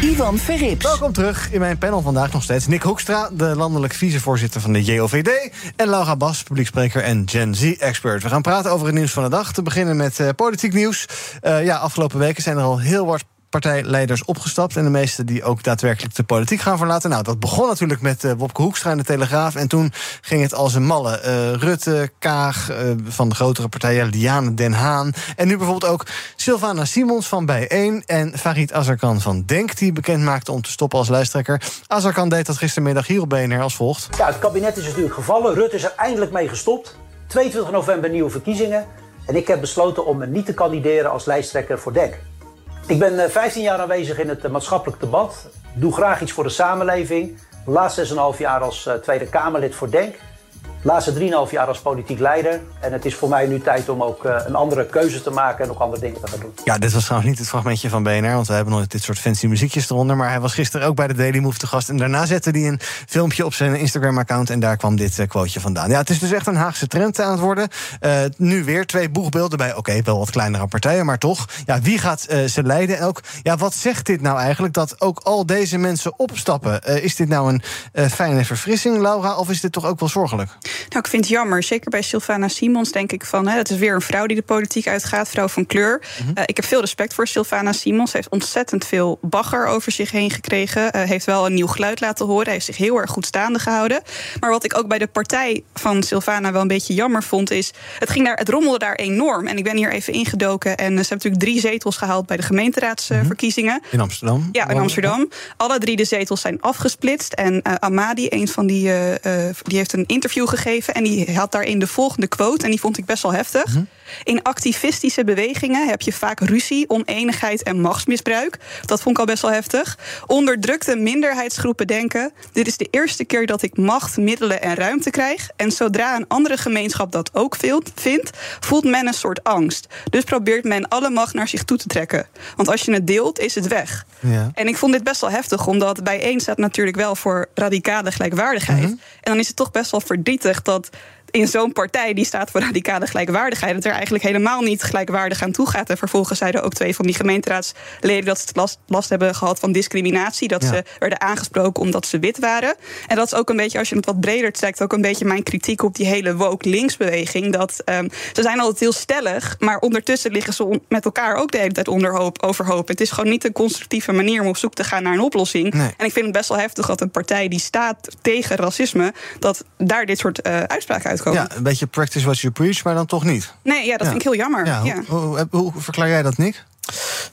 Ivan Verrips. Welkom terug in mijn panel vandaag nog steeds. Nick Hoekstra, de landelijk vicevoorzitter van de JOVD. En Laura Bas, publiekspreker en Gen Z-expert. We gaan praten over het nieuws van de dag. Te beginnen met uh, politiek nieuws. Uh, ja, afgelopen weken zijn er al heel wat partijleiders opgestapt. En de meeste die ook daadwerkelijk de politiek gaan verlaten. Nou, dat begon natuurlijk met uh, Wopke Hoekstra in de Telegraaf. En toen ging het als een malle. Uh, Rutte, Kaag uh, van de grotere partijen, Diane Den Haan. En nu bijvoorbeeld ook Sylvana Simons van Bij1. En Farid Azarkan van Denk, die bekend maakte om te stoppen als lijsttrekker. Azarkan deed dat gistermiddag hier op BNR als volgt. Ja, het kabinet is natuurlijk gevallen. Rutte is er eindelijk mee gestopt. 22 november nieuwe verkiezingen. En ik heb besloten om niet te kandideren als lijsttrekker voor Denk. Ik ben 15 jaar aanwezig in het maatschappelijk debat. Doe graag iets voor de samenleving. De laatste 6,5 jaar als Tweede Kamerlid voor Denk. Laatste 3,5 jaar als politiek leider. En het is voor mij nu tijd om ook een andere keuze te maken en ook andere dingen te gaan doen. Ja, dit was trouwens niet het fragmentje van BNR, want we hebben nooit dit soort fancy muziekjes eronder. Maar hij was gisteren ook bij de Daily Move te gast. En daarna zette hij een filmpje op zijn Instagram-account. En daar kwam dit uh, quoteje vandaan. Ja, het is dus echt een Haagse trend aan het worden. Uh, nu weer twee boegbeelden bij, oké, wel wat kleinere partijen, maar toch. Ja, wie gaat ze leiden? En ook, ja, wat zegt dit nou eigenlijk dat ook al deze mensen opstappen? is dit nou een fijne verfrissing, Laura, of is dit toch ook wel zorgelijk? Nou, ik vind het jammer. Zeker bij Sylvana Simons denk ik van... Hè, het is weer een vrouw die de politiek uitgaat, vrouw van kleur. Mm-hmm. uh, ik heb veel respect voor Sylvana Simons. Ze heeft ontzettend veel bagger over zich heen gekregen. Uh, heeft wel een nieuw geluid laten horen. Hij heeft zich heel erg goed staande gehouden. Maar wat ik ook bij de partij van Sylvana wel een beetje jammer vond... is, het, ging daar, het rommelde daar enorm. En ik ben hier even ingedoken. En ze hebben natuurlijk drie zetels gehaald bij de gemeenteraadsverkiezingen. Mm-hmm. In Amsterdam? Ja, in Amsterdam. Alle drie de zetels zijn afgesplitst. En Amadi, een van die, die heeft een interview gegeven... En die had daarin de volgende quote, en die vond ik best wel heftig. Mm-hmm. In activistische bewegingen heb je vaak ruzie, oneenigheid en machtsmisbruik. Dat vond ik al best wel heftig. Onderdrukte minderheidsgroepen denken: dit is de eerste keer dat ik macht, middelen en ruimte krijg. En zodra een andere gemeenschap dat ook vindt, voelt men een soort angst. Dus probeert men alle macht naar zich toe te trekken. Want als je het deelt, is het weg. Ja. En ik vond dit best wel heftig, omdat bijeen staat natuurlijk wel voor radicale gelijkwaardigheid. Mm-hmm. En dan is het toch best wel verdrietig dat in zo'n partij die staat voor radicale gelijkwaardigheid, dat er eigenlijk helemaal niet gelijkwaardig aan toe gaat. En vervolgens zeiden ook twee van die gemeenteraadsleden dat ze last, last hebben gehad van discriminatie. Dat ja. ze werden aangesproken omdat ze wit waren. En dat is ook een beetje, als je het wat breder trekt, ook een beetje mijn kritiek op die hele woke linksbeweging. Dat um, ze zijn altijd heel stellig, maar ondertussen liggen ze met elkaar ook de hele tijd onderhoop, overhoop. Het is gewoon niet een constructieve manier om op zoek te gaan naar een oplossing. Nee. En ik vind het best wel heftig dat een partij die staat tegen racisme, dat daar dit soort uh, uitspraken uitkomen. Ja, een beetje practice what you preach, maar dan toch niet. Nee, ja, dat Ja. vind ik heel jammer. Ja. Hoe, hoe, hoe verklaar jij dat, Nick?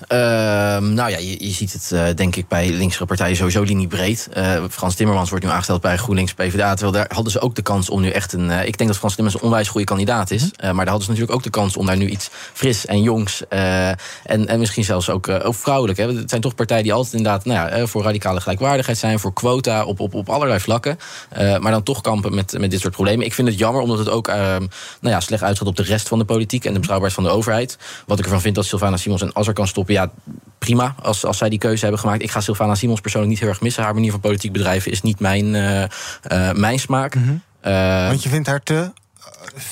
Ehm, nou ja, je, je ziet het eh, denk ik bij linkse partijen sowieso liniebreed. Eh Frans Timmermans wordt nu aangesteld bij GroenLinks PvdA. Terwijl daar hadden ze ook de kans om nu echt een... eh, ik denk dat Frans Timmermans een onwijs goede kandidaat is. Eh, maar daar hadden ze natuurlijk ook de kans om daar nu iets fris en jongs... en, en misschien zelfs ook, ook vrouwelijk. Hè. Het zijn toch partijen die altijd inderdaad nou ja, voor radicale gelijkwaardigheid zijn... voor quota op, op, op allerlei vlakken. Maar dan toch kampen met, met dit soort problemen. Ik vind het jammer omdat het ook ehm, nou ja, slecht uitgaat op de rest van de politiek... en de betrouwbaarheid van de overheid. Wat ik ervan vind dat Sylvana Simons en Azar kan stoppen... ja, prima als, als zij die keuze hebben gemaakt. Ik ga Sylvana Simons persoonlijk niet heel erg missen. Haar manier van politiek bedrijven is niet mijn, eh, eh, mijn smaak. Eh, Want je vindt haar te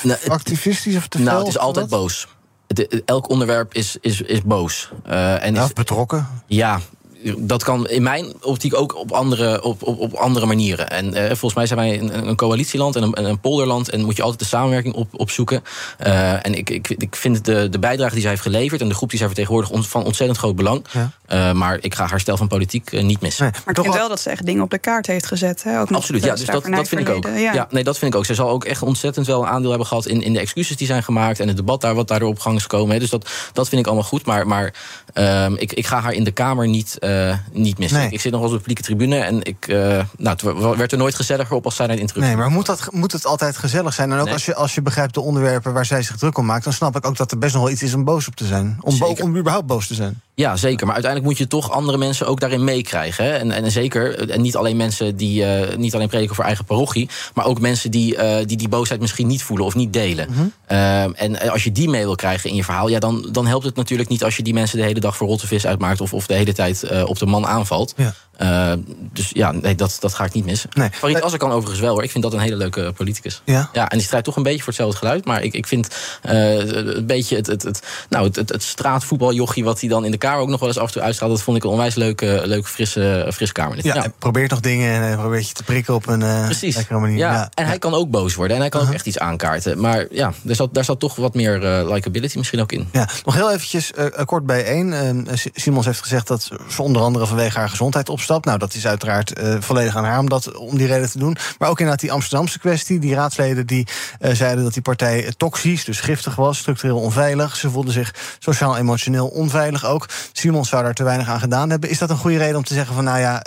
nou, activistisch of te fel? nou, het is altijd boos. Elk onderwerp is, is, is boos. Eh, en is, Of betrokken? ja, dat kan in mijn optiek ook op andere, op, op, op andere manieren. En eh, volgens mij zijn wij een, een coalitieland en een, een polderland... en moet je altijd de samenwerking op, opzoeken. Eh, en ik, ik, ik vind de, de bijdrage die zij heeft geleverd... en de groep die zij vertegenwoordigt van ontzettend groot belang. Ja. Eh, maar ik ga haar stijl van politiek eh, niet missen. Maar ik vind wel dat ze echt dingen op de kaart heeft gezet. Hè? Ook nog Absoluut, ja, dus dat, dat vind ik ook. Ja. nee, dat vind ik ook. Zij zal ook echt ontzettend wel een aandeel hebben gehad in, in de excuses die zijn gemaakt en het debat daar wat daardoor op gang is gekomen. hè. Dus dat, dat vind ik allemaal goed. Maar, maar ehm, ik, ik ga haar in de Kamer niet, eh, niet missen. Nee. Ik zit nog wel eens op de publieke tribune en ik, eh, nou, het werd er nooit gezelliger op als zij naar de interruptie. Nee, maar moet, dat, moet het altijd gezellig zijn? En ook Nee. als, je, als je begrijpt de onderwerpen waar zij zich druk om maakt... dan snap ik ook dat er best nog wel iets is om boos op te zijn. Om, om überhaupt boos te zijn. Ja, zeker. Maar uiteindelijk moet je toch andere mensen ook daarin meekrijgen. En, en zeker, en niet alleen mensen die eh, niet alleen prediken voor eigen parochie, maar ook mensen die, eh, die die boosheid misschien niet voelen of niet delen. Ehm, en als je die mee wil krijgen in je verhaal, ja, dan, dan helpt het natuurlijk niet als je die mensen de hele dag voor rotte vis uitmaakt of, of de hele tijd eh, op de man aanvalt. Eh, dus ja, nee, dat, dat ga ik niet missen. Nee. Farid kan overigens wel hoor. Ik vind dat een hele leuke politicus. Ja? Ja, en die strijdt toch een beetje voor hetzelfde geluid. Maar ik, ik vind eh, een beetje het, het, het, nou, het, het, het straatvoetbaljochie... wat hij dan in de Kamer ook nog wel eens af en toe uitstraalt... dat vond ik een onwijs leuke, leuke frisse, frisse Kamerlid. Ja, hij probeert nog dingen en probeert je te prikken op een eh, Precies. lekkere manier. Ja, en hij kan ook boos worden en hij kan ook echt iets aankaarten. Maar ja, daar zat, daar zat toch wat meer eh, likability misschien ook in. Ja, nog heel eventjes eh, kort bij één. Eh, S- Simons heeft gezegd dat ze onder andere vanwege haar gezondheid Nou, dat is uiteraard eh, volledig aan haar om, dat, om die reden te doen. Maar ook inderdaad die Amsterdamse kwestie. Die raadsleden die eh, zeiden dat die partij eh, toxisch, dus giftig was, structureel onveilig. Ze voelden zich sociaal-emotioneel onveilig ook. Simons zou daar te weinig aan gedaan hebben. Is dat een goede reden om te zeggen van nou ja,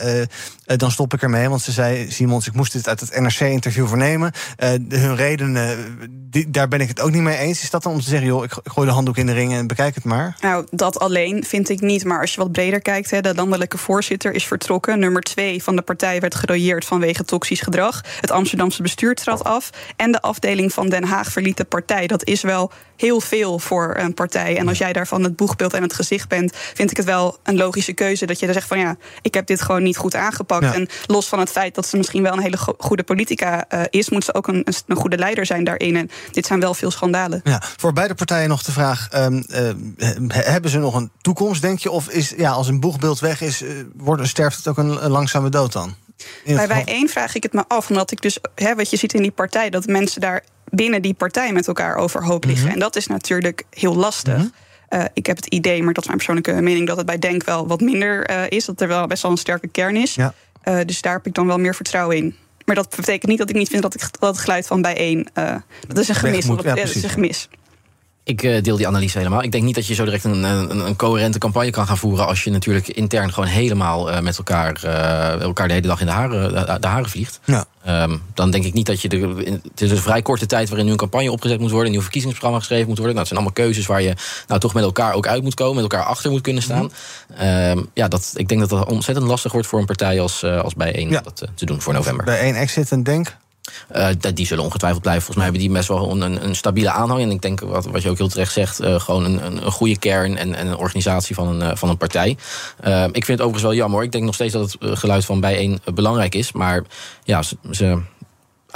dan stop ik ermee? Want ze zei, Simons, ik moest dit uit het NRC-interview vernemen. De- hun redenen, die, daar ben ik het ook niet mee eens. Is dat dan om te zeggen, joh, ik, ik gooi de handdoek in de ring en bekijk het maar? Nou, dat alleen vind ik niet. Maar als je wat breder kijkt, hè, de landelijke voorzitter is vertrokken. Nummer twee van de partij werd gerooieerd vanwege toxisch gedrag. Het Amsterdamse bestuur trad af. En de afdeling van Den Haag verliet de partij. Dat is wel heel veel voor een partij. En als jij daarvan het boegbeeld en het gezicht bent, vind ik het wel een logische keuze. Dat je dan zegt van ja, ik heb dit gewoon niet goed aangepakt. Ja. En los van het feit dat ze misschien wel een hele go- goede politica eh, is, moet ze ook een, een goede leider zijn daarin. En dit zijn wel veel schandalen. Ja, voor beide partijen nog de vraag: ehm, eh, he- hebben ze nog een toekomst, denk je? Of is ja, als een boegbeeld weg is, eh, wordt, sterft het ook een, een langzame dood dan? Bij bij één vraag ik het me af, omdat ik dus, hè, wat je ziet in die partij, dat mensen daar binnen die partij met elkaar overhoop liggen. Mhm. En dat is natuurlijk heel lastig. Eh, ik heb het idee, maar dat is mijn persoonlijke mening, dat het bij Denk wel wat minder eh, is. Dat er wel best wel een sterke kern is. Ja. Eh, dus daar heb ik dan wel meer vertrouwen in. Maar dat betekent niet dat ik niet vind dat, ik, dat het geluid van bijeen. dat is een gemis. moet. Dat, Ja, dat is een gemis. Ik eh, deel die analyse helemaal. Ik denk niet dat je zo direct een, een, een coherente campagne kan gaan voeren. als je natuurlijk intern gewoon helemaal eh, met elkaar, eh, elkaar de hele dag in de haren, de, de haren vliegt. Ja. Ehm, dan denk ik niet dat je. De, het is een vrij korte tijd waarin nu een campagne opgezet moet worden. een nieuw verkiezingsprogramma geschreven moet worden. Nou, het zijn allemaal keuzes waar je nou, toch met elkaar ook uit moet komen. met elkaar achter moet kunnen staan. Ehm, ja, dat, ik denk dat dat ontzettend lastig wordt voor een partij als, als bijeen om dat te doen voor november. Bij één exit en denk. Dat- die zullen ongetwijfeld blijven. Volgens mij hebben die best wel een, een, stabiele aanhang. En ik denk, wat, wat je ook heel terecht zegt, eh, gewoon een, een, goede kern en, en een organisatie van een, eh, van een partij. Ik vind het overigens wel jammer. Ik denk nog steeds dat het geluid van bijeen belangrijk is. Maar ja, ze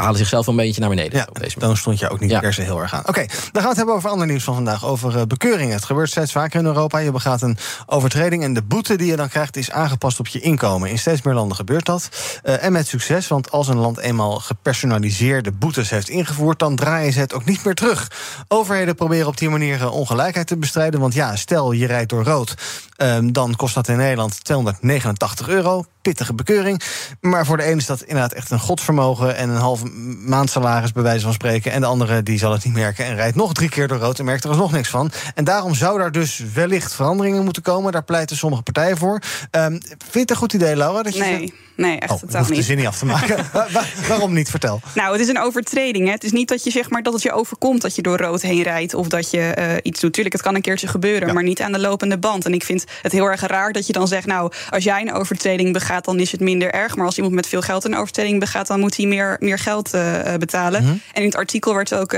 halen zichzelf een beetje naar beneden. Ja, dan stond je ook niet per se heel erg aan. Oké, dan gaan we het hebben over ander nieuws van vandaag. Over eh, bekeuringen. Het gebeurt steeds vaker in Europa. Je begaat een overtreding en de boete die je dan krijgt... is aangepast op je inkomen. In steeds meer landen gebeurt dat. Eh, en met succes, want als een land eenmaal gepersonaliseerde boetes heeft ingevoerd... dan draaien ze het ook niet meer terug. Overheden proberen op die manier eh, ongelijkheid te bestrijden. Want ja, stel je rijdt door rood... ehm, dan kost dat in Nederland 289 euro. Pittige bekeuring. Maar voor de ene is dat inderdaad echt een godsvermogen... en een halve maandsalaris bij wijze van spreken. En de andere die zal het niet merken en rijdt nog drie keer door rood... en merkt er alsnog niks van. En daarom zou daar dus wellicht veranderingen moeten komen. Daar pleiten sommige partijen voor. Ehm, vind je het een goed idee, Laura? Dat je Nee, nee, echt Oh, totaal hoeft de niet. zin niet af te maken. (laughs) Wa- wa- waarom niet? Vertel. Nou, het is een overtreding. Hè. Het is niet dat je zeg maar dat het je overkomt dat je door rood heen rijdt of dat je eh, iets doet. Tuurlijk, het kan een keertje gebeuren, maar niet aan de lopende band. En ik vind het heel erg raar dat je dan zegt, nou, als jij een overtreding begaat, dan is het minder erg. Maar als iemand met veel geld een overtreding begaat, dan moet hij meer, meer geld eh, eh, betalen. Mhm. En in het artikel werd ook,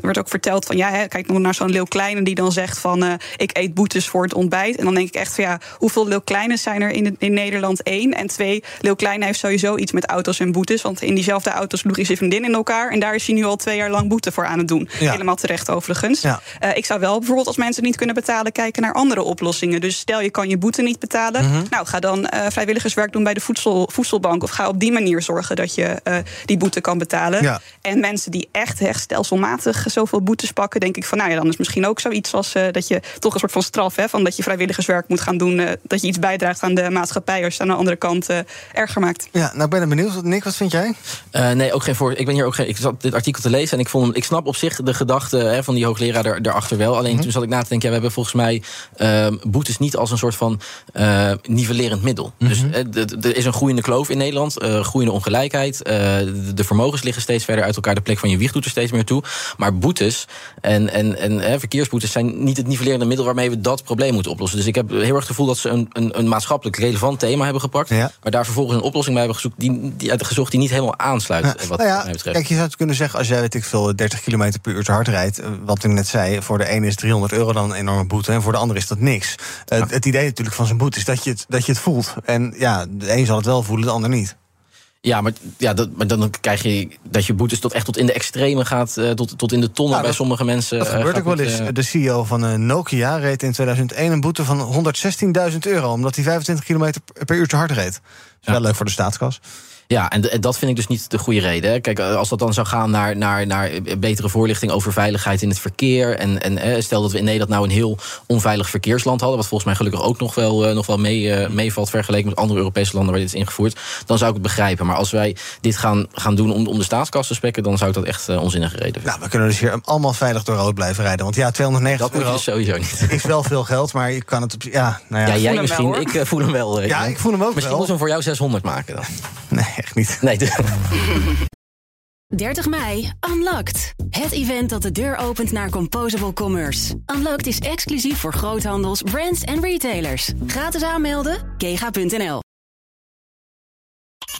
werd ook verteld van, ja, hè, kijk nog naar zo'n Leeuw Kleine die dan zegt van, ik eet boetes voor het ontbijt. En dan denk ik echt van, ja, hoeveel Leeuw Kleines zijn er in, in Nederland? Eén. En twee, Leeuw Kleine heeft sowieso iets met auto's en boetes. Want in diezelfde auto's sloeg hij zijn vriendin in elkaar. En daar is hij nu al twee jaar lang boete voor aan het doen. Ja. Helemaal terecht overigens. Ja. Eh, ik zou wel bijvoorbeeld als mensen niet kunnen betalen... kijken naar andere oplossingen. Dus stel je kan je boete niet betalen. Mhm. Nou, ga dan eh, vrijwilligerswerk doen bij de voedsel, voedselbank. Of ga op die manier zorgen dat je eh, die boete kan betalen. Ja. En mensen die echt, echt stelselmatig zoveel boetes pakken... denk ik van, nou ja, dan is misschien ook zoiets als... dat je toch een soort van straf, hè, van dat je vrijwilligerswerk moet gaan doen... dat je iets bijdraagt aan de maatschappij... als je aan de andere kant ergens erger maakt. Ja, nou ben ik benieuwd. Nick, wat vind jij? Uh, nee, ook geen voor. Ik ben hier ook geen. Ik zat dit artikel te lezen en ik vond. Ik snap op zich de gedachte hè, van die hoogleraar er, erachter wel. Alleen mm toen zat ik na te denken. Ja, we hebben volgens mij uh, boetes niet als een soort van uh, nivellerend middel. Mm -hmm. Dus er is een groeiende kloof in Nederland, groeiende ongelijkheid. De, de, vermogens liggen steeds verder uit elkaar. De plek van je wieg doet er steeds meer toe. Maar boetes en, en, en verkeersboetes zijn niet het nivellerende middel waarmee we dat probleem moeten oplossen. Dus ik heb heel erg het gevoel dat ze een, een, een maatschappelijk relevant thema hebben gepakt. Ja. Maar daar vervolgens een oplossing bij hebben gezocht die, die, gezocht die niet helemaal aansluit. Ja. Wat nou ja, mij betreft. Kijk, je zou het kunnen zeggen als jij weet ik veel 30 km per uur te hard rijdt. Wat ik net zei, voor de ene is 300 euro dan een enorme boete. En voor de andere is dat niks. Ja. Het, het idee natuurlijk van zijn boete is dat je, het, dat je het voelt. En ja, de een zal het wel voelen, de ander niet. Ja, maar, ja dat, maar dan krijg je dat je boetes tot echt tot in de extreme gaat, uh, tot, tot in de tonnen Ja, bij dat- sommige mensen. Dat eh, gebeurt ook wel eens. eh, De CEO van eh, Nokia reed in 2001 een boete van 116.000 euro... omdat hij 25 km per uur te hard reed. Dat is wel leuk voor de staatskas. Ja, en, dat vind ik dus niet de goede reden. hè. Kijk, als dat dan zou gaan naar, naar, naar betere voorlichting over veiligheid in het verkeer. En, en eh, stel dat we in Nederland nou een heel onveilig verkeersland hadden. Wat volgens mij gelukkig ook nog wel, eh, nog wel mee, eh, meevalt vergeleken met andere Europese landen waar dit is ingevoerd. Dan zou ik het begrijpen. Maar als wij dit gaan, gaan doen om, om de staatskas te spekken, dan zou ik dat echt eh, onzinnige reden vinden. Nou, we kunnen dus hier allemaal veilig door rood blijven rijden. Want ja, 290 Dat moet je sowieso niet. (laughs) is wel veel geld, maar je kan het op... Ja, nou ja, Ja, jij misschien. ik eh, voel hem wel. eh, Ja, Jan. ik voel hem ook Misschien wel. moeten we hem voor jou 600 maken dan. Nee, echt niet. Nee, de- 30 mei, Unlocked. Het event dat de deur opent naar Composable Commerce. Unlocked is exclusief voor groothandels, brands en retailers. Gratis aanmelden, kega.nl.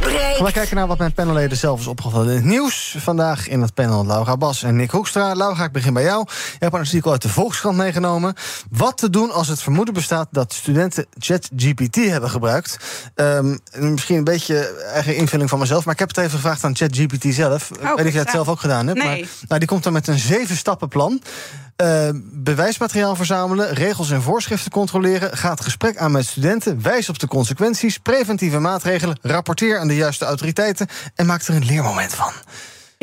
BNR Gaan we kijken naar wat mijn panelleden zelf is opgevallen in het nieuws. Vandaag in het panel Laura Bas en Nick Hoekstra. Laura, ik begin bij jou. Je hebt een artikel uit de Volkskrant meegenomen. Wat te doen als het vermoeden bestaat dat studenten ChatGPT hebben gebruikt. Ehm, misschien een beetje eigen invulling van mezelf, maar ik heb het even gevraagd aan ChatGPT zelf. ik weet het ja. zelf ook gedaan hebt. Nee. Maar, nou, die komt dan met een zeven-stappen-plan. Eh, bewijsmateriaal verzamelen, regels en voorschriften controleren, het gesprek aan met studenten, wijs op de consequenties, preventieve maatregelen, rapporteer aan de juiste autoriteiten en maak er een leermoment van.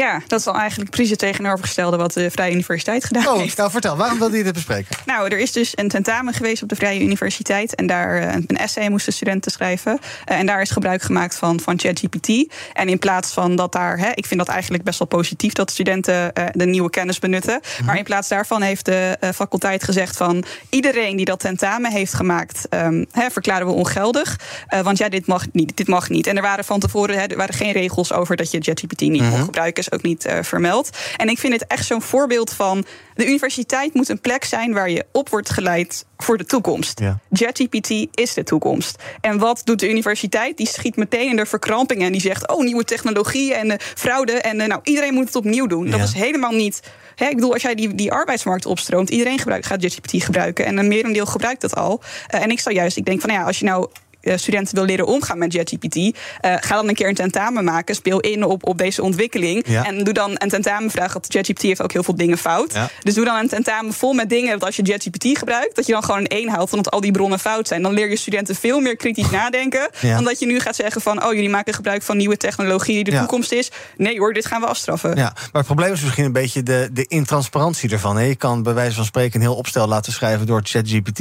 Ja, dat is al eigenlijk precies het tegenovergestelde wat de Vrije Universiteit gedaan Oh, heeft. nou vertel, waarom wilde je dit bespreken? (laughs) Nou, er is dus een tentamen geweest op de Vrije Universiteit. En daar eh, een essay moesten studenten schrijven. Eh, en daar is gebruik gemaakt van, van ChatGPT. En in plaats van dat daar. Hè, ik vind dat eigenlijk best wel positief dat studenten eh, de nieuwe kennis benutten. Maar in plaats daarvan heeft de faculteit gezegd van iedereen die dat tentamen heeft gemaakt, ehm, hè, verklaren we ongeldig. Want ja, dit mag niet. Dit mag niet. En er waren van tevoren hè, er waren geen regels over dat je ChatGPT niet Mhm. mocht gebruiken. Is ook niet eh, vermeld. En ik vind het echt zo'n voorbeeld van. De universiteit moet een plek zijn waar je op wordt geleid voor de toekomst. ChatGPT is de toekomst. En wat doet de universiteit? Die schiet meteen in de verkramping en die zegt: Oh, nieuwe technologie en eh, fraude. En eh, nou, iedereen moet het opnieuw doen. Dat Ja. is helemaal niet. Hè, ik bedoel, als jij die, die arbeidsmarkt opstroomt, iedereen gebruikt, gaat ChatGPT gebruiken. En een merendeel gebruikt dat al. En ik zou juist, ik denk van nou ja, als je nou studenten wil leren omgaan met ChatGPT, eh, ga dan een keer een tentamen maken. Speel in op, op deze ontwikkeling. Ja. En doe dan een tentamen vragen. Want ChatGPT heeft ook heel veel dingen fout. Ja. Dus doe dan een tentamen vol met dingen. Dat als je ChatGPT gebruikt, dat je dan gewoon een één haalt. Omdat al die bronnen fout zijn. Dan leer je studenten veel meer kritisch nadenken. (laughs) Ja. Dan dat je nu gaat zeggen van. Oh, jullie maken gebruik van nieuwe technologie die de toekomst is. Nee hoor, dit gaan we afstraffen. Ja, maar het probleem is misschien een beetje de, de intransparantie ervan. hè. Je kan bij wijze van spreken een heel opstel laten schrijven door ChatGPT.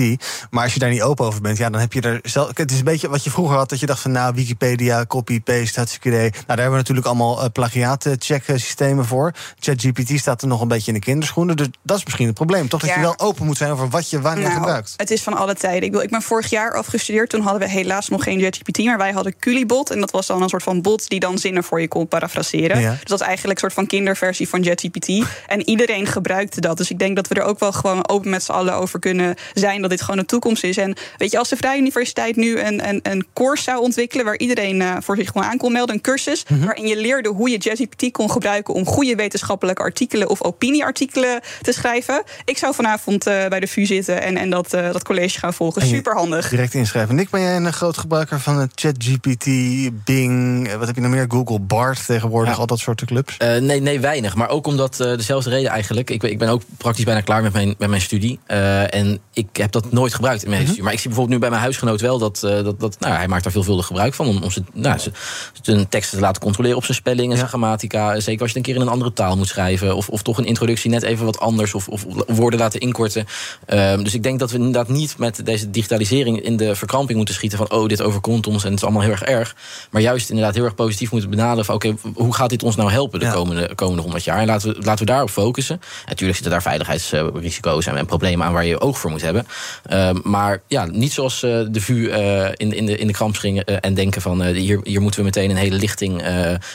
Maar als je daar niet open over bent, ja, dan heb je er zelf. Het is een beetje wat je vroeger had, dat je dacht van nou, Wikipedia, copy-paste, hartstikke idee. Nou, daar hebben we natuurlijk allemaal eh, plagiaat-check-systemen voor. ChatGPT staat er nog een beetje in de kinderschoenen. Dus dat is misschien het probleem. Toch dat je wel open moet zijn over wat je wanneer Nou, gebruikt. Het is van alle tijden. Ik, bedoel, ik ben vorig jaar afgestudeerd. Toen hadden we helaas nog geen ChatGPT, maar wij hadden Culibot. En dat was dan een soort van bot die dan zinnen voor je kon parafraseren. Ja. Dus dat is eigenlijk een soort van kinderversie van ChatGPT. En iedereen gebruikte dat. Dus ik denk dat we er ook wel gewoon open met z'n allen over kunnen zijn dat dit gewoon de toekomst is. En weet je, als de Vrije Universiteit nu een, een, een course zou ontwikkelen waar iedereen uh, voor zich gewoon aan kon melden. Een cursus Mhm. waarin je leerde hoe je ChatGPT kon gebruiken om goede wetenschappelijke artikelen of opinieartikelen te schrijven. Ik zou vanavond uh, bij de VU zitten en, en dat, uh, dat college gaan volgen. Super handig. Direct inschrijven. Nick, ben jij een groot gebruiker van ChatGPT, Bing, wat heb je nog meer? Google Bart tegenwoordig, ja. al dat soort clubs? Uh, nee, nee, weinig. Maar ook omdat uh, dezelfde reden eigenlijk. Ik, ik, ben ook praktisch bijna klaar met mijn, met mijn studie. Uh, en ik heb dat nooit gebruikt in mijn mm -hmm. studie. Maar ik zie bijvoorbeeld nu bij mijn huisgenoot wel dat, dat, dat nou, hij maakt daar veelvuldig gebruik van. Om, om zijn, nou, zijn teksten te laten controleren op zijn spelling en zijn grammatica. Zeker als je het een keer in een andere taal moet schrijven. Of, of toch een introductie net even wat anders. Of, of woorden laten inkorten. Um, dus ik denk dat we inderdaad niet met deze digitalisering in de verkramping moeten schieten van oh, dit overkomt ons en het is allemaal heel erg erg. Maar juist inderdaad heel erg positief moeten benaderen van oké, okay, hoe gaat dit ons nou helpen de ja. komende, komende 100 jaar? En laten we, laten we daarop focussen. Natuurlijk zitten daar veiligheidsrisico's en, en problemen aan waar je oog voor moet hebben. Uh, maar ja, niet zoals uh, de VU uh, in, in, de, in de kramp springen en denken van hier, hier moeten we meteen een hele lichting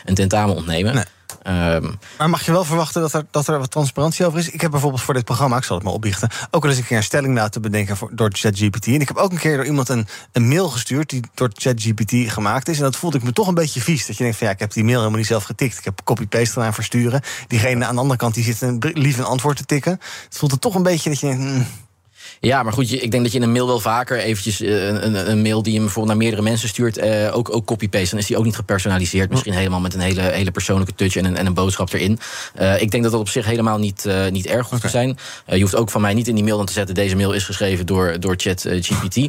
een tentamen ontnemen. Nee. Um, maar mag je wel verwachten dat er, dat er wat transparantie over is? Ik heb bijvoorbeeld voor dit programma, ik zal het maar opbiechten, ook al eens een keer een stelling laten bedenken voor, door ChatGPT. En ik heb ook een keer door iemand een, een mail gestuurd die door ChatGPT gemaakt is. En dat voelde ik me toch een beetje vies. Dat je denkt van ja, ik heb die mail helemaal niet zelf getikt. Ik heb copy-paste eraan versturen. Diegene aan de andere kant die zit een, lief een antwoord te tikken. Het voelt het toch een beetje dat je denkt. Mm, ja, maar goed, ik denk dat je in een mail wel vaker eventjes een, een, een mail die je bijvoorbeeld naar meerdere mensen stuurt, eh, ook, ook copy-paste. Dan is die ook niet gepersonaliseerd. Misschien helemaal met een hele, hele persoonlijke touch en een, en een boodschap erin. Uh, ik denk dat dat op zich helemaal niet, uh, niet erg hoeft okay. te zijn. Je hoeft ook van mij niet in die mail dan te zetten, deze mail is geschreven door, door ChatGPT.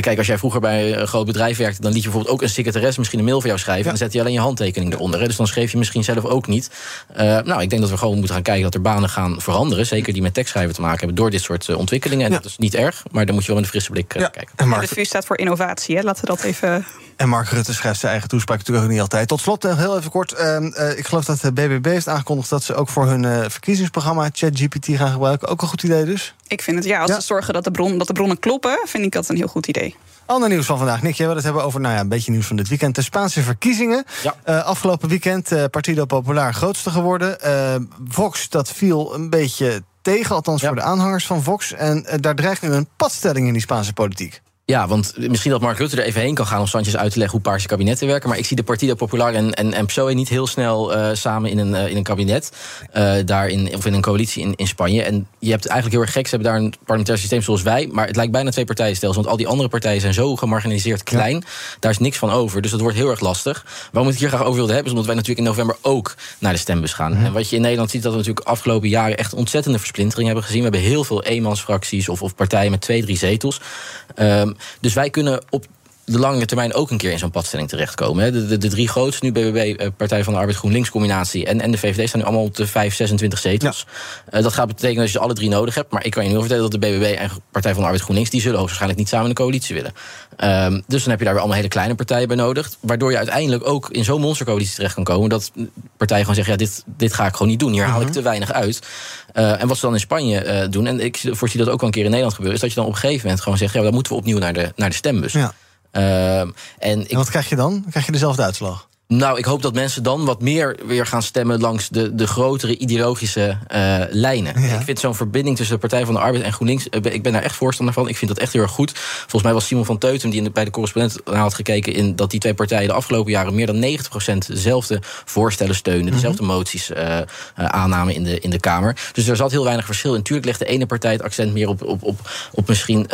kijk, als jij vroeger bij een groot bedrijf werkte, dan liet je bijvoorbeeld ook een secretaris misschien een mail voor jou schrijven. Ja. En dan zet je alleen je handtekening eronder. Hè. Dus dan schreef je misschien zelf ook niet. nou, ik denk dat we gewoon moeten gaan kijken dat er banen gaan veranderen. Zeker die met tekstschrijven te maken hebben door dit soort ontwikkelingen. En ja. dat is niet erg, maar dan moet je wel met een frisse blik uh, ja. kijken. En Mark... De VU staat voor innovatie, hè? laten we dat even... En Mark Rutte schrijft zijn eigen toespraak natuurlijk ook niet altijd. Tot slot, heel even kort. Uh, uh, ik geloof dat de BBB heeft aangekondigd... dat ze ook voor hun uh, verkiezingsprogramma ChatGPT gaan gebruiken. Ook een goed idee dus? Ik vind het, ja, als ja. ze zorgen dat de, bron, dat de bronnen kloppen... vind ik dat een heel goed idee. Ander nieuws van vandaag. Nick, jij wil het hebben over nou ja, een beetje nieuws van dit weekend. De Spaanse verkiezingen. Ja. Uh, afgelopen weekend uh, Partido Popular grootste geworden. Uh, Vox, dat viel een beetje tegen, althans ja. voor de aanhangers van Vox. En daar dreigt nu een padstelling in die Spaanse politiek. Ja, want misschien dat Mark Rutte er even heen kan gaan om Sanchez uit te leggen hoe paarse kabinetten werken. Maar ik zie de Partido Popular en, en, en PSOE niet heel snel uh, samen in een, uh, in een kabinet. Uh, daar in, of in een coalitie in, in Spanje. En je hebt eigenlijk heel erg gek. Ze hebben daar een parlementair systeem zoals wij. Maar het lijkt bijna twee partijenstelsel. Want al die andere partijen zijn zo gemarginaliseerd klein. Ja. Daar is niks van over. Dus dat wordt heel erg lastig. Waarom ik het hier graag over wilde hebben, is omdat wij natuurlijk in november ook naar de stembus gaan. Mhm. En wat je in Nederland ziet, dat we natuurlijk afgelopen jaren echt ontzettende versplintering hebben gezien. We hebben heel veel eenmansfracties of, of partijen met twee, drie zetels. Um, dus wij kunnen op de lange termijn ook een keer in zo'n padstelling terechtkomen. De, de, de drie grootste, nu BBB, Partij van de Arbeid, GroenLinks combinatie... en, en de VVD staan nu allemaal op de 5, 26 zetels. Ja. Uh, dat gaat betekenen dat je ze alle drie nodig hebt. Maar ik kan je nu vertellen dat de BBB en Partij van de Arbeid, GroenLinks... die zullen hoogstwaarschijnlijk niet samen de coalitie willen. Um, dus dan heb je daar weer allemaal hele kleine partijen bij nodig. Waardoor je uiteindelijk ook in zo'n monstercoalitie terecht kan komen... dat partijen gewoon zeggen, ja, dit, dit ga ik gewoon niet doen. Hier haal ik te weinig uit. Uh, en wat ze dan in Spanje doen, en ik voorzie dat ook wel een keer in Nederland gebeuren... is dat je dan op een gegeven moment gewoon zegt... ja, dan moeten we opnieuw naar de, naar de stembus. Ja. Uh, en, ik, en wat krijg je dan? Krijg je dezelfde uitslag? Nou, ik hoop dat mensen dan wat meer weer gaan stemmen langs de, de grotere ideologische uh, lijnen. Ja. Ik vind zo'n verbinding tussen de Partij van de Arbeid en GroenLinks. Uh, ik ben daar echt voorstander van. Ik vind dat echt heel erg goed. Volgens mij was Simon van Teutem, die in de, bij de correspondent had gekeken, in dat die twee partijen de afgelopen jaren meer dan 90% dezelfde voorstellen steunen, mm -hmm. dezelfde moties uh, aannamen in de, in de Kamer. Dus er zat heel weinig verschil. En natuurlijk legt de ene partij het accent meer op, op, op, op misschien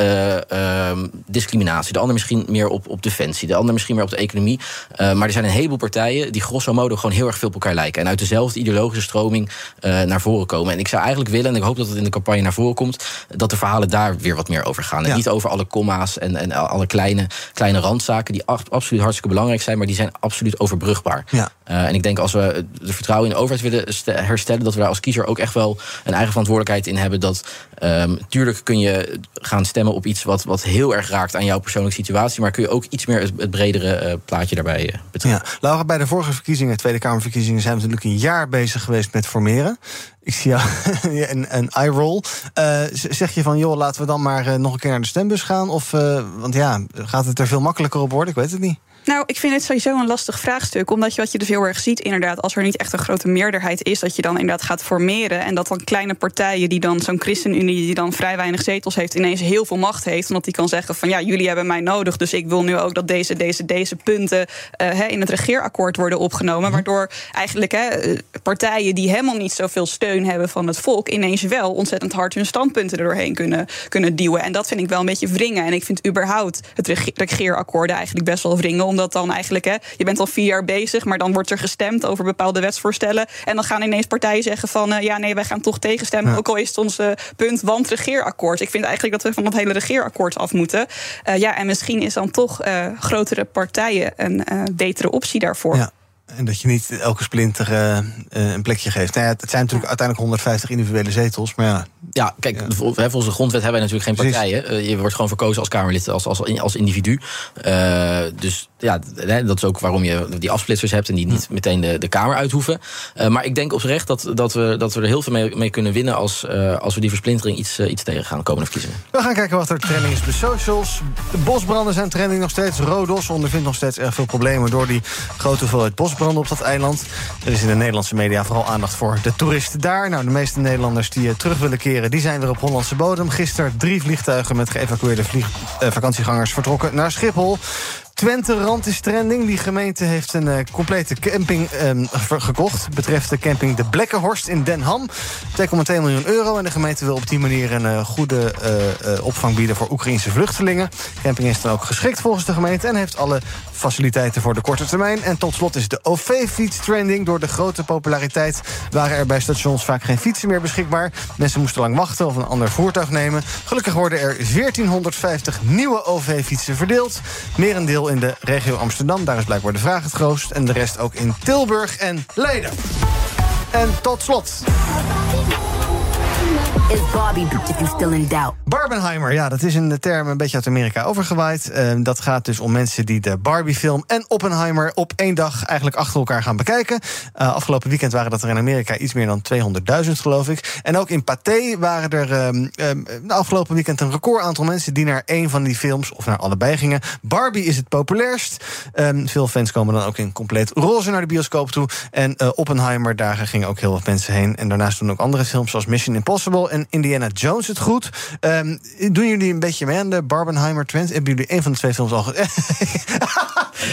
discriminatie, de andere misschien meer op, op defensie, de andere misschien meer op de economie. maar er zijn een heleboel partijen die grosso modo gewoon heel erg veel op elkaar lijken. En uit dezelfde ideologische stroming uh, naar voren komen. En ik zou eigenlijk willen, en ik hoop dat het in de campagne naar voren komt, dat de verhalen daar weer wat meer over gaan. Ja. En niet over alle comma's en, en alle kleine, kleine randzaken die absoluut hartstikke belangrijk zijn, maar die zijn absoluut overbrugbaar. Ja. Uh, en ik denk als we de vertrouwen in de overheid willen herstellen, dat we daar als kiezer ook echt wel een eigen verantwoordelijkheid in hebben. Dat um, tuurlijk kun je gaan stemmen op iets wat, wat heel erg raakt aan jouw persoonlijke situatie, maar kun je ook iets meer het, het bredere uh, plaatje daarbij betrekken. Ja. Laura, bij de vorige verkiezingen, Tweede Kamerverkiezingen, zijn we natuurlijk een jaar bezig geweest met formeren. Ik zie jou (laughs) een, een eye-roll. Uh, zeg je van, joh, laten we dan maar uh, nog een keer naar de stembus gaan? Of, uh, want ja, gaat het er veel makkelijker op worden? Ik weet het niet. Nou, ik vind het sowieso een lastig vraagstuk. Omdat je wat je dus heel erg ziet, inderdaad, als er niet echt een grote meerderheid is, dat je dan inderdaad gaat formeren. En dat dan kleine partijen, die dan zo'n ChristenUnie, die dan vrij weinig zetels heeft, ineens heel veel macht heeft. Omdat die kan zeggen van ja, jullie hebben mij nodig. Dus ik wil nu ook dat deze, deze, deze punten uh, in het regeerakkoord worden opgenomen. Mhm. Waardoor eigenlijk he, partijen die helemaal niet zoveel steun hebben van het volk, ineens wel ontzettend hard hun standpunten er doorheen kunnen, kunnen duwen. En dat vind ik wel een beetje wringen. En ik vind überhaupt het regeerakkoord eigenlijk best wel wringen omdat dan eigenlijk, hè, je bent al vier jaar bezig, maar dan wordt er gestemd over bepaalde wetsvoorstellen. En dan gaan ineens partijen zeggen van uh, ja, nee, wij gaan toch tegenstemmen. Ook al is het ons uh, punt want regeerakkoord. Ik vind eigenlijk dat we van dat hele regeerakkoord af moeten. Uh, ja, en misschien is dan toch grotere partijen een betere optie daarvoor. Ja. En dat je niet elke splinter uh, een plekje geeft. Nou ja, het zijn natuurlijk uiteindelijk 150 individuele zetels. Maar ja, ja kijk, ja. volgens de grondwet hebben wij natuurlijk geen partijen. Uh, je wordt gewoon verkozen als Kamerlid, als, als, als individu. Uh, dus ja, dat is ook waarom je die afsplitsers hebt en die niet meteen de, de Kamer uithoeven. maar ik denk oprecht dat, dat, we, dat we er heel veel mee, mee kunnen winnen als, als we die versplintering iets, iets tegen gaan de komende verkiezingen. We gaan kijken wat er trending is op de socials. De bosbranden zijn trending nog steeds. Rodos ondervindt nog steeds erg veel problemen door die grote hoeveelheid bosbranden op dat eiland. Er is in de Nederlandse media vooral aandacht voor de toeristen daar. Nou, de meeste Nederlanders die eh, terug willen keren... die zijn weer op Hollandse bodem. Gisteren drie vliegtuigen met geëvacueerde vlieg, uh, vakantiegangers vertrokken naar Schiphol. Twente Rand is trending. Die gemeente heeft een uh, complete camping um, gekocht. Betreft de camping De Blekkenhorst in Den Ham. 2,2 miljoen euro. En de gemeente wil op die manier een uh, goede uh, opvang bieden voor Oekraïnse vluchtelingen. Camping is dan ook geschikt volgens de gemeente. En heeft alle faciliteiten voor de korte termijn. En tot slot is de OV-fiets trending. Door de grote populariteit waren er bij stations vaak geen fietsen meer beschikbaar. Mensen moesten lang wachten of een ander voertuig nemen. Gelukkig worden er 1450 nieuwe OV-fietsen verdeeld. Merendeel in de regio Amsterdam. Daar is blijkbaar de vraag het grootst. En de rest ook in Tilburg en Leiden. En tot slot. Barbie still in doubt? Barbenheimer, ja, dat is de term een beetje uit Amerika overgewaaid. Uh, dat gaat dus om mensen die de Barbie-film en Oppenheimer op één dag eigenlijk achter elkaar gaan bekijken. Uh, afgelopen weekend waren dat er in Amerika iets meer dan 200.000, geloof ik. En ook in Pathé waren er uh, de afgelopen weekend een record aantal mensen die naar één van die films of naar allebei gingen. Barbie is het populairst. Ehm, veel fans komen dan ook in compleet roze naar de bioscoop toe. En eh, Oppenheimer, daar gingen ook heel wat mensen heen. En daarnaast doen ook andere films zoals Mission Impossible en Indiana Jones het goed. Um, doen jullie een beetje mee aan de Barbenheimer trend? Hebben jullie een van de twee films al (laughs)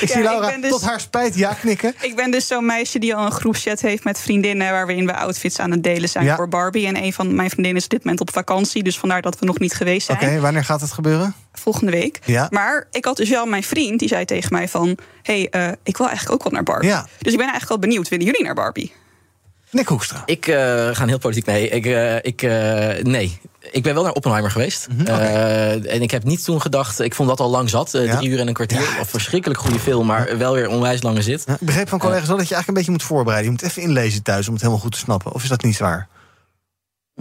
Ik zie Laura dus, tot haar spijt ja knikken. Ik ben dus zo'n meisje die al een groepchat heeft met vriendinnen... waarin we outfits aan het delen zijn ja. voor Barbie. En een van mijn vriendinnen is dit moment op vakantie. Dus vandaar dat we nog niet geweest zijn. Oké, okay, wanneer gaat het gebeuren? Volgende week. Ja. Maar ik had dus wel mijn vriend, die zei tegen mij van... hé, hey, uh, ik wil eigenlijk ook wel naar Barbie. Ja. Dus ik ben eigenlijk wel benieuwd, willen jullie naar Barbie? Nick Hoekstra. Ik uh, ga heel politiek mee. Ik, uh, ik, uh, nee. Ik ben wel naar Oppenheimer geweest. Mhm, Mm -hmm, okay. en ik heb niet toen gedacht... Ik vond dat al lang zat. Ja. Drie uur en een kwartier. Ja. Een verschrikkelijk goede film, maar wel weer onwijs lange zit. Ja, ik begreep van collega's wel dat je eigenlijk een beetje moet voorbereiden. Je moet even inlezen thuis om het helemaal goed te snappen. Of is dat niet zwaar?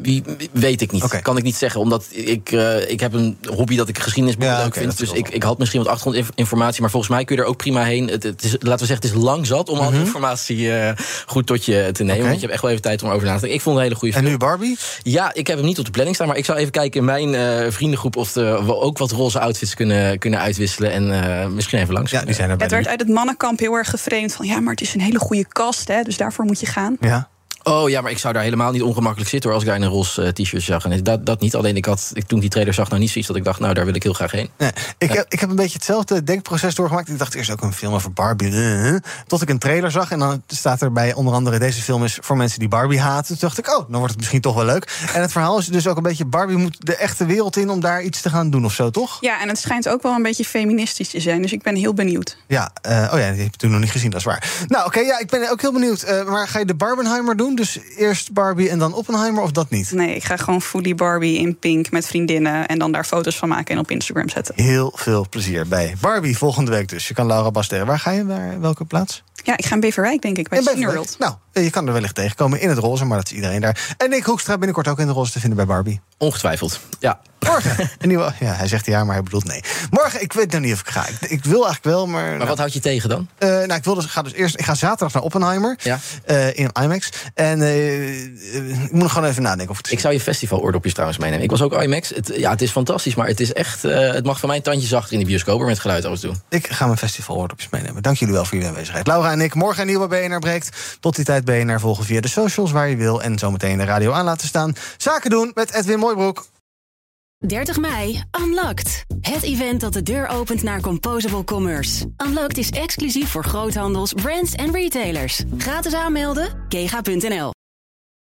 Wie, weet ik niet. Okay. Kan ik niet zeggen. Omdat ik, uh, ik heb een hobby dat ik geschiedenisboeken ja, leuk okay, vind. Dus ik, ik had misschien wat achtergrondinformatie. Maar volgens mij kun je er ook prima heen. Het, het is, laten we zeggen, het is lang zat om mm -hmm. al die informatie uh, goed tot je te nemen. Okay. Want je hebt echt wel even tijd om over na te denken. Ik vond het een hele goede film. En nu Barbie? Ja, ik heb hem niet op de planning staan. Maar ik zou even kijken in mijn uh, vriendengroep... of de, we ook wat roze outfits kunnen, kunnen uitwisselen. En misschien even langs. Ja, die zijn er het werd uit het mannenkamp heel erg geframed van... ja, maar het is een hele goede kast, hè, dus daarvoor moet je gaan. Ja. Oh ja, maar ik zou daar helemaal niet ongemakkelijk zitten hoor, als ik daar in een roze uh, t-shirt zag. En dat, dat niet. Alleen ik had, ik, toen ik die trailer zag, nou niet zoiets dat ik dacht, nou daar wil ik heel graag heen. Nee, ik, heb, ik heb een beetje hetzelfde denkproces doorgemaakt. Ik dacht eerst ook een film over Barbie. Uh, tot ik een trailer zag. En dan staat er bij onder andere deze film is voor mensen die Barbie haten. Toen dacht ik, oh, dan wordt het misschien toch wel leuk. En het verhaal is dus ook een beetje, Barbie moet de echte wereld in om daar iets te gaan doen of zo, toch? Ja, en het schijnt ook wel een beetje feministisch te zijn. Dus ik ben heel benieuwd. Ja, uh, oh ja, die heb ik toen nog niet gezien, dat is waar. Nou oké, okay, ja, ik ben ook heel benieuwd. Uh, maar ga je de Barbenheimer doen? Dus eerst Barbie en dan Oppenheimer of dat niet? Nee, ik ga gewoon fully Barbie in pink met vriendinnen... en dan daar foto's van maken en op Instagram zetten. Heel veel plezier bij Barbie volgende week dus. Je kan Laura Baster. Waar ga je? Naar welke plaats? Ja, ik ga in Beverwijk, denk ik, bij Cineworld. Nou, je kan er wellicht tegenkomen in het roze, maar dat is iedereen daar. En Nick Hoekstra binnenkort ook in de roze te vinden bij Barbie. Ongetwijfeld, ja. Morgen. (laughs) Een nieuwe, ja, hij zegt ja, maar hij bedoelt nee. Morgen, ik weet nog niet of ik ga. Ik, ik wil eigenlijk wel, maar... Maar nou, wat houd je tegen dan? Uh, nou, ik, wil dus, ga dus eerst, ik ga zaterdag naar Oppenheimer. Ja. Uh, in IMAX. En uh, ik moet nog gewoon even nadenken of het Ik zou je festival-oordopjes trouwens meenemen. Ik was ook IMAX. Het, ja, het is fantastisch, maar het is echt... Het mag van mij tandjes achter in de bioscoop met geluid alles doen. Ik ga mijn festival-oordopjes meenemen. Dank jullie wel voor jullie aanwezigheid. Laura en ik, morgen een nieuwe BNR breekt. Tot die tijd BNR volgen via de socials waar je wil. En zometeen de radio aan laten staan. Zaken doen met Edwin Mooibroek. 30 mei, Unlocked. Het event dat de deur opent naar Composable Commerce. Unlocked is exclusief voor groothandels, brands en retailers. Gratis aanmelden, kega.nl.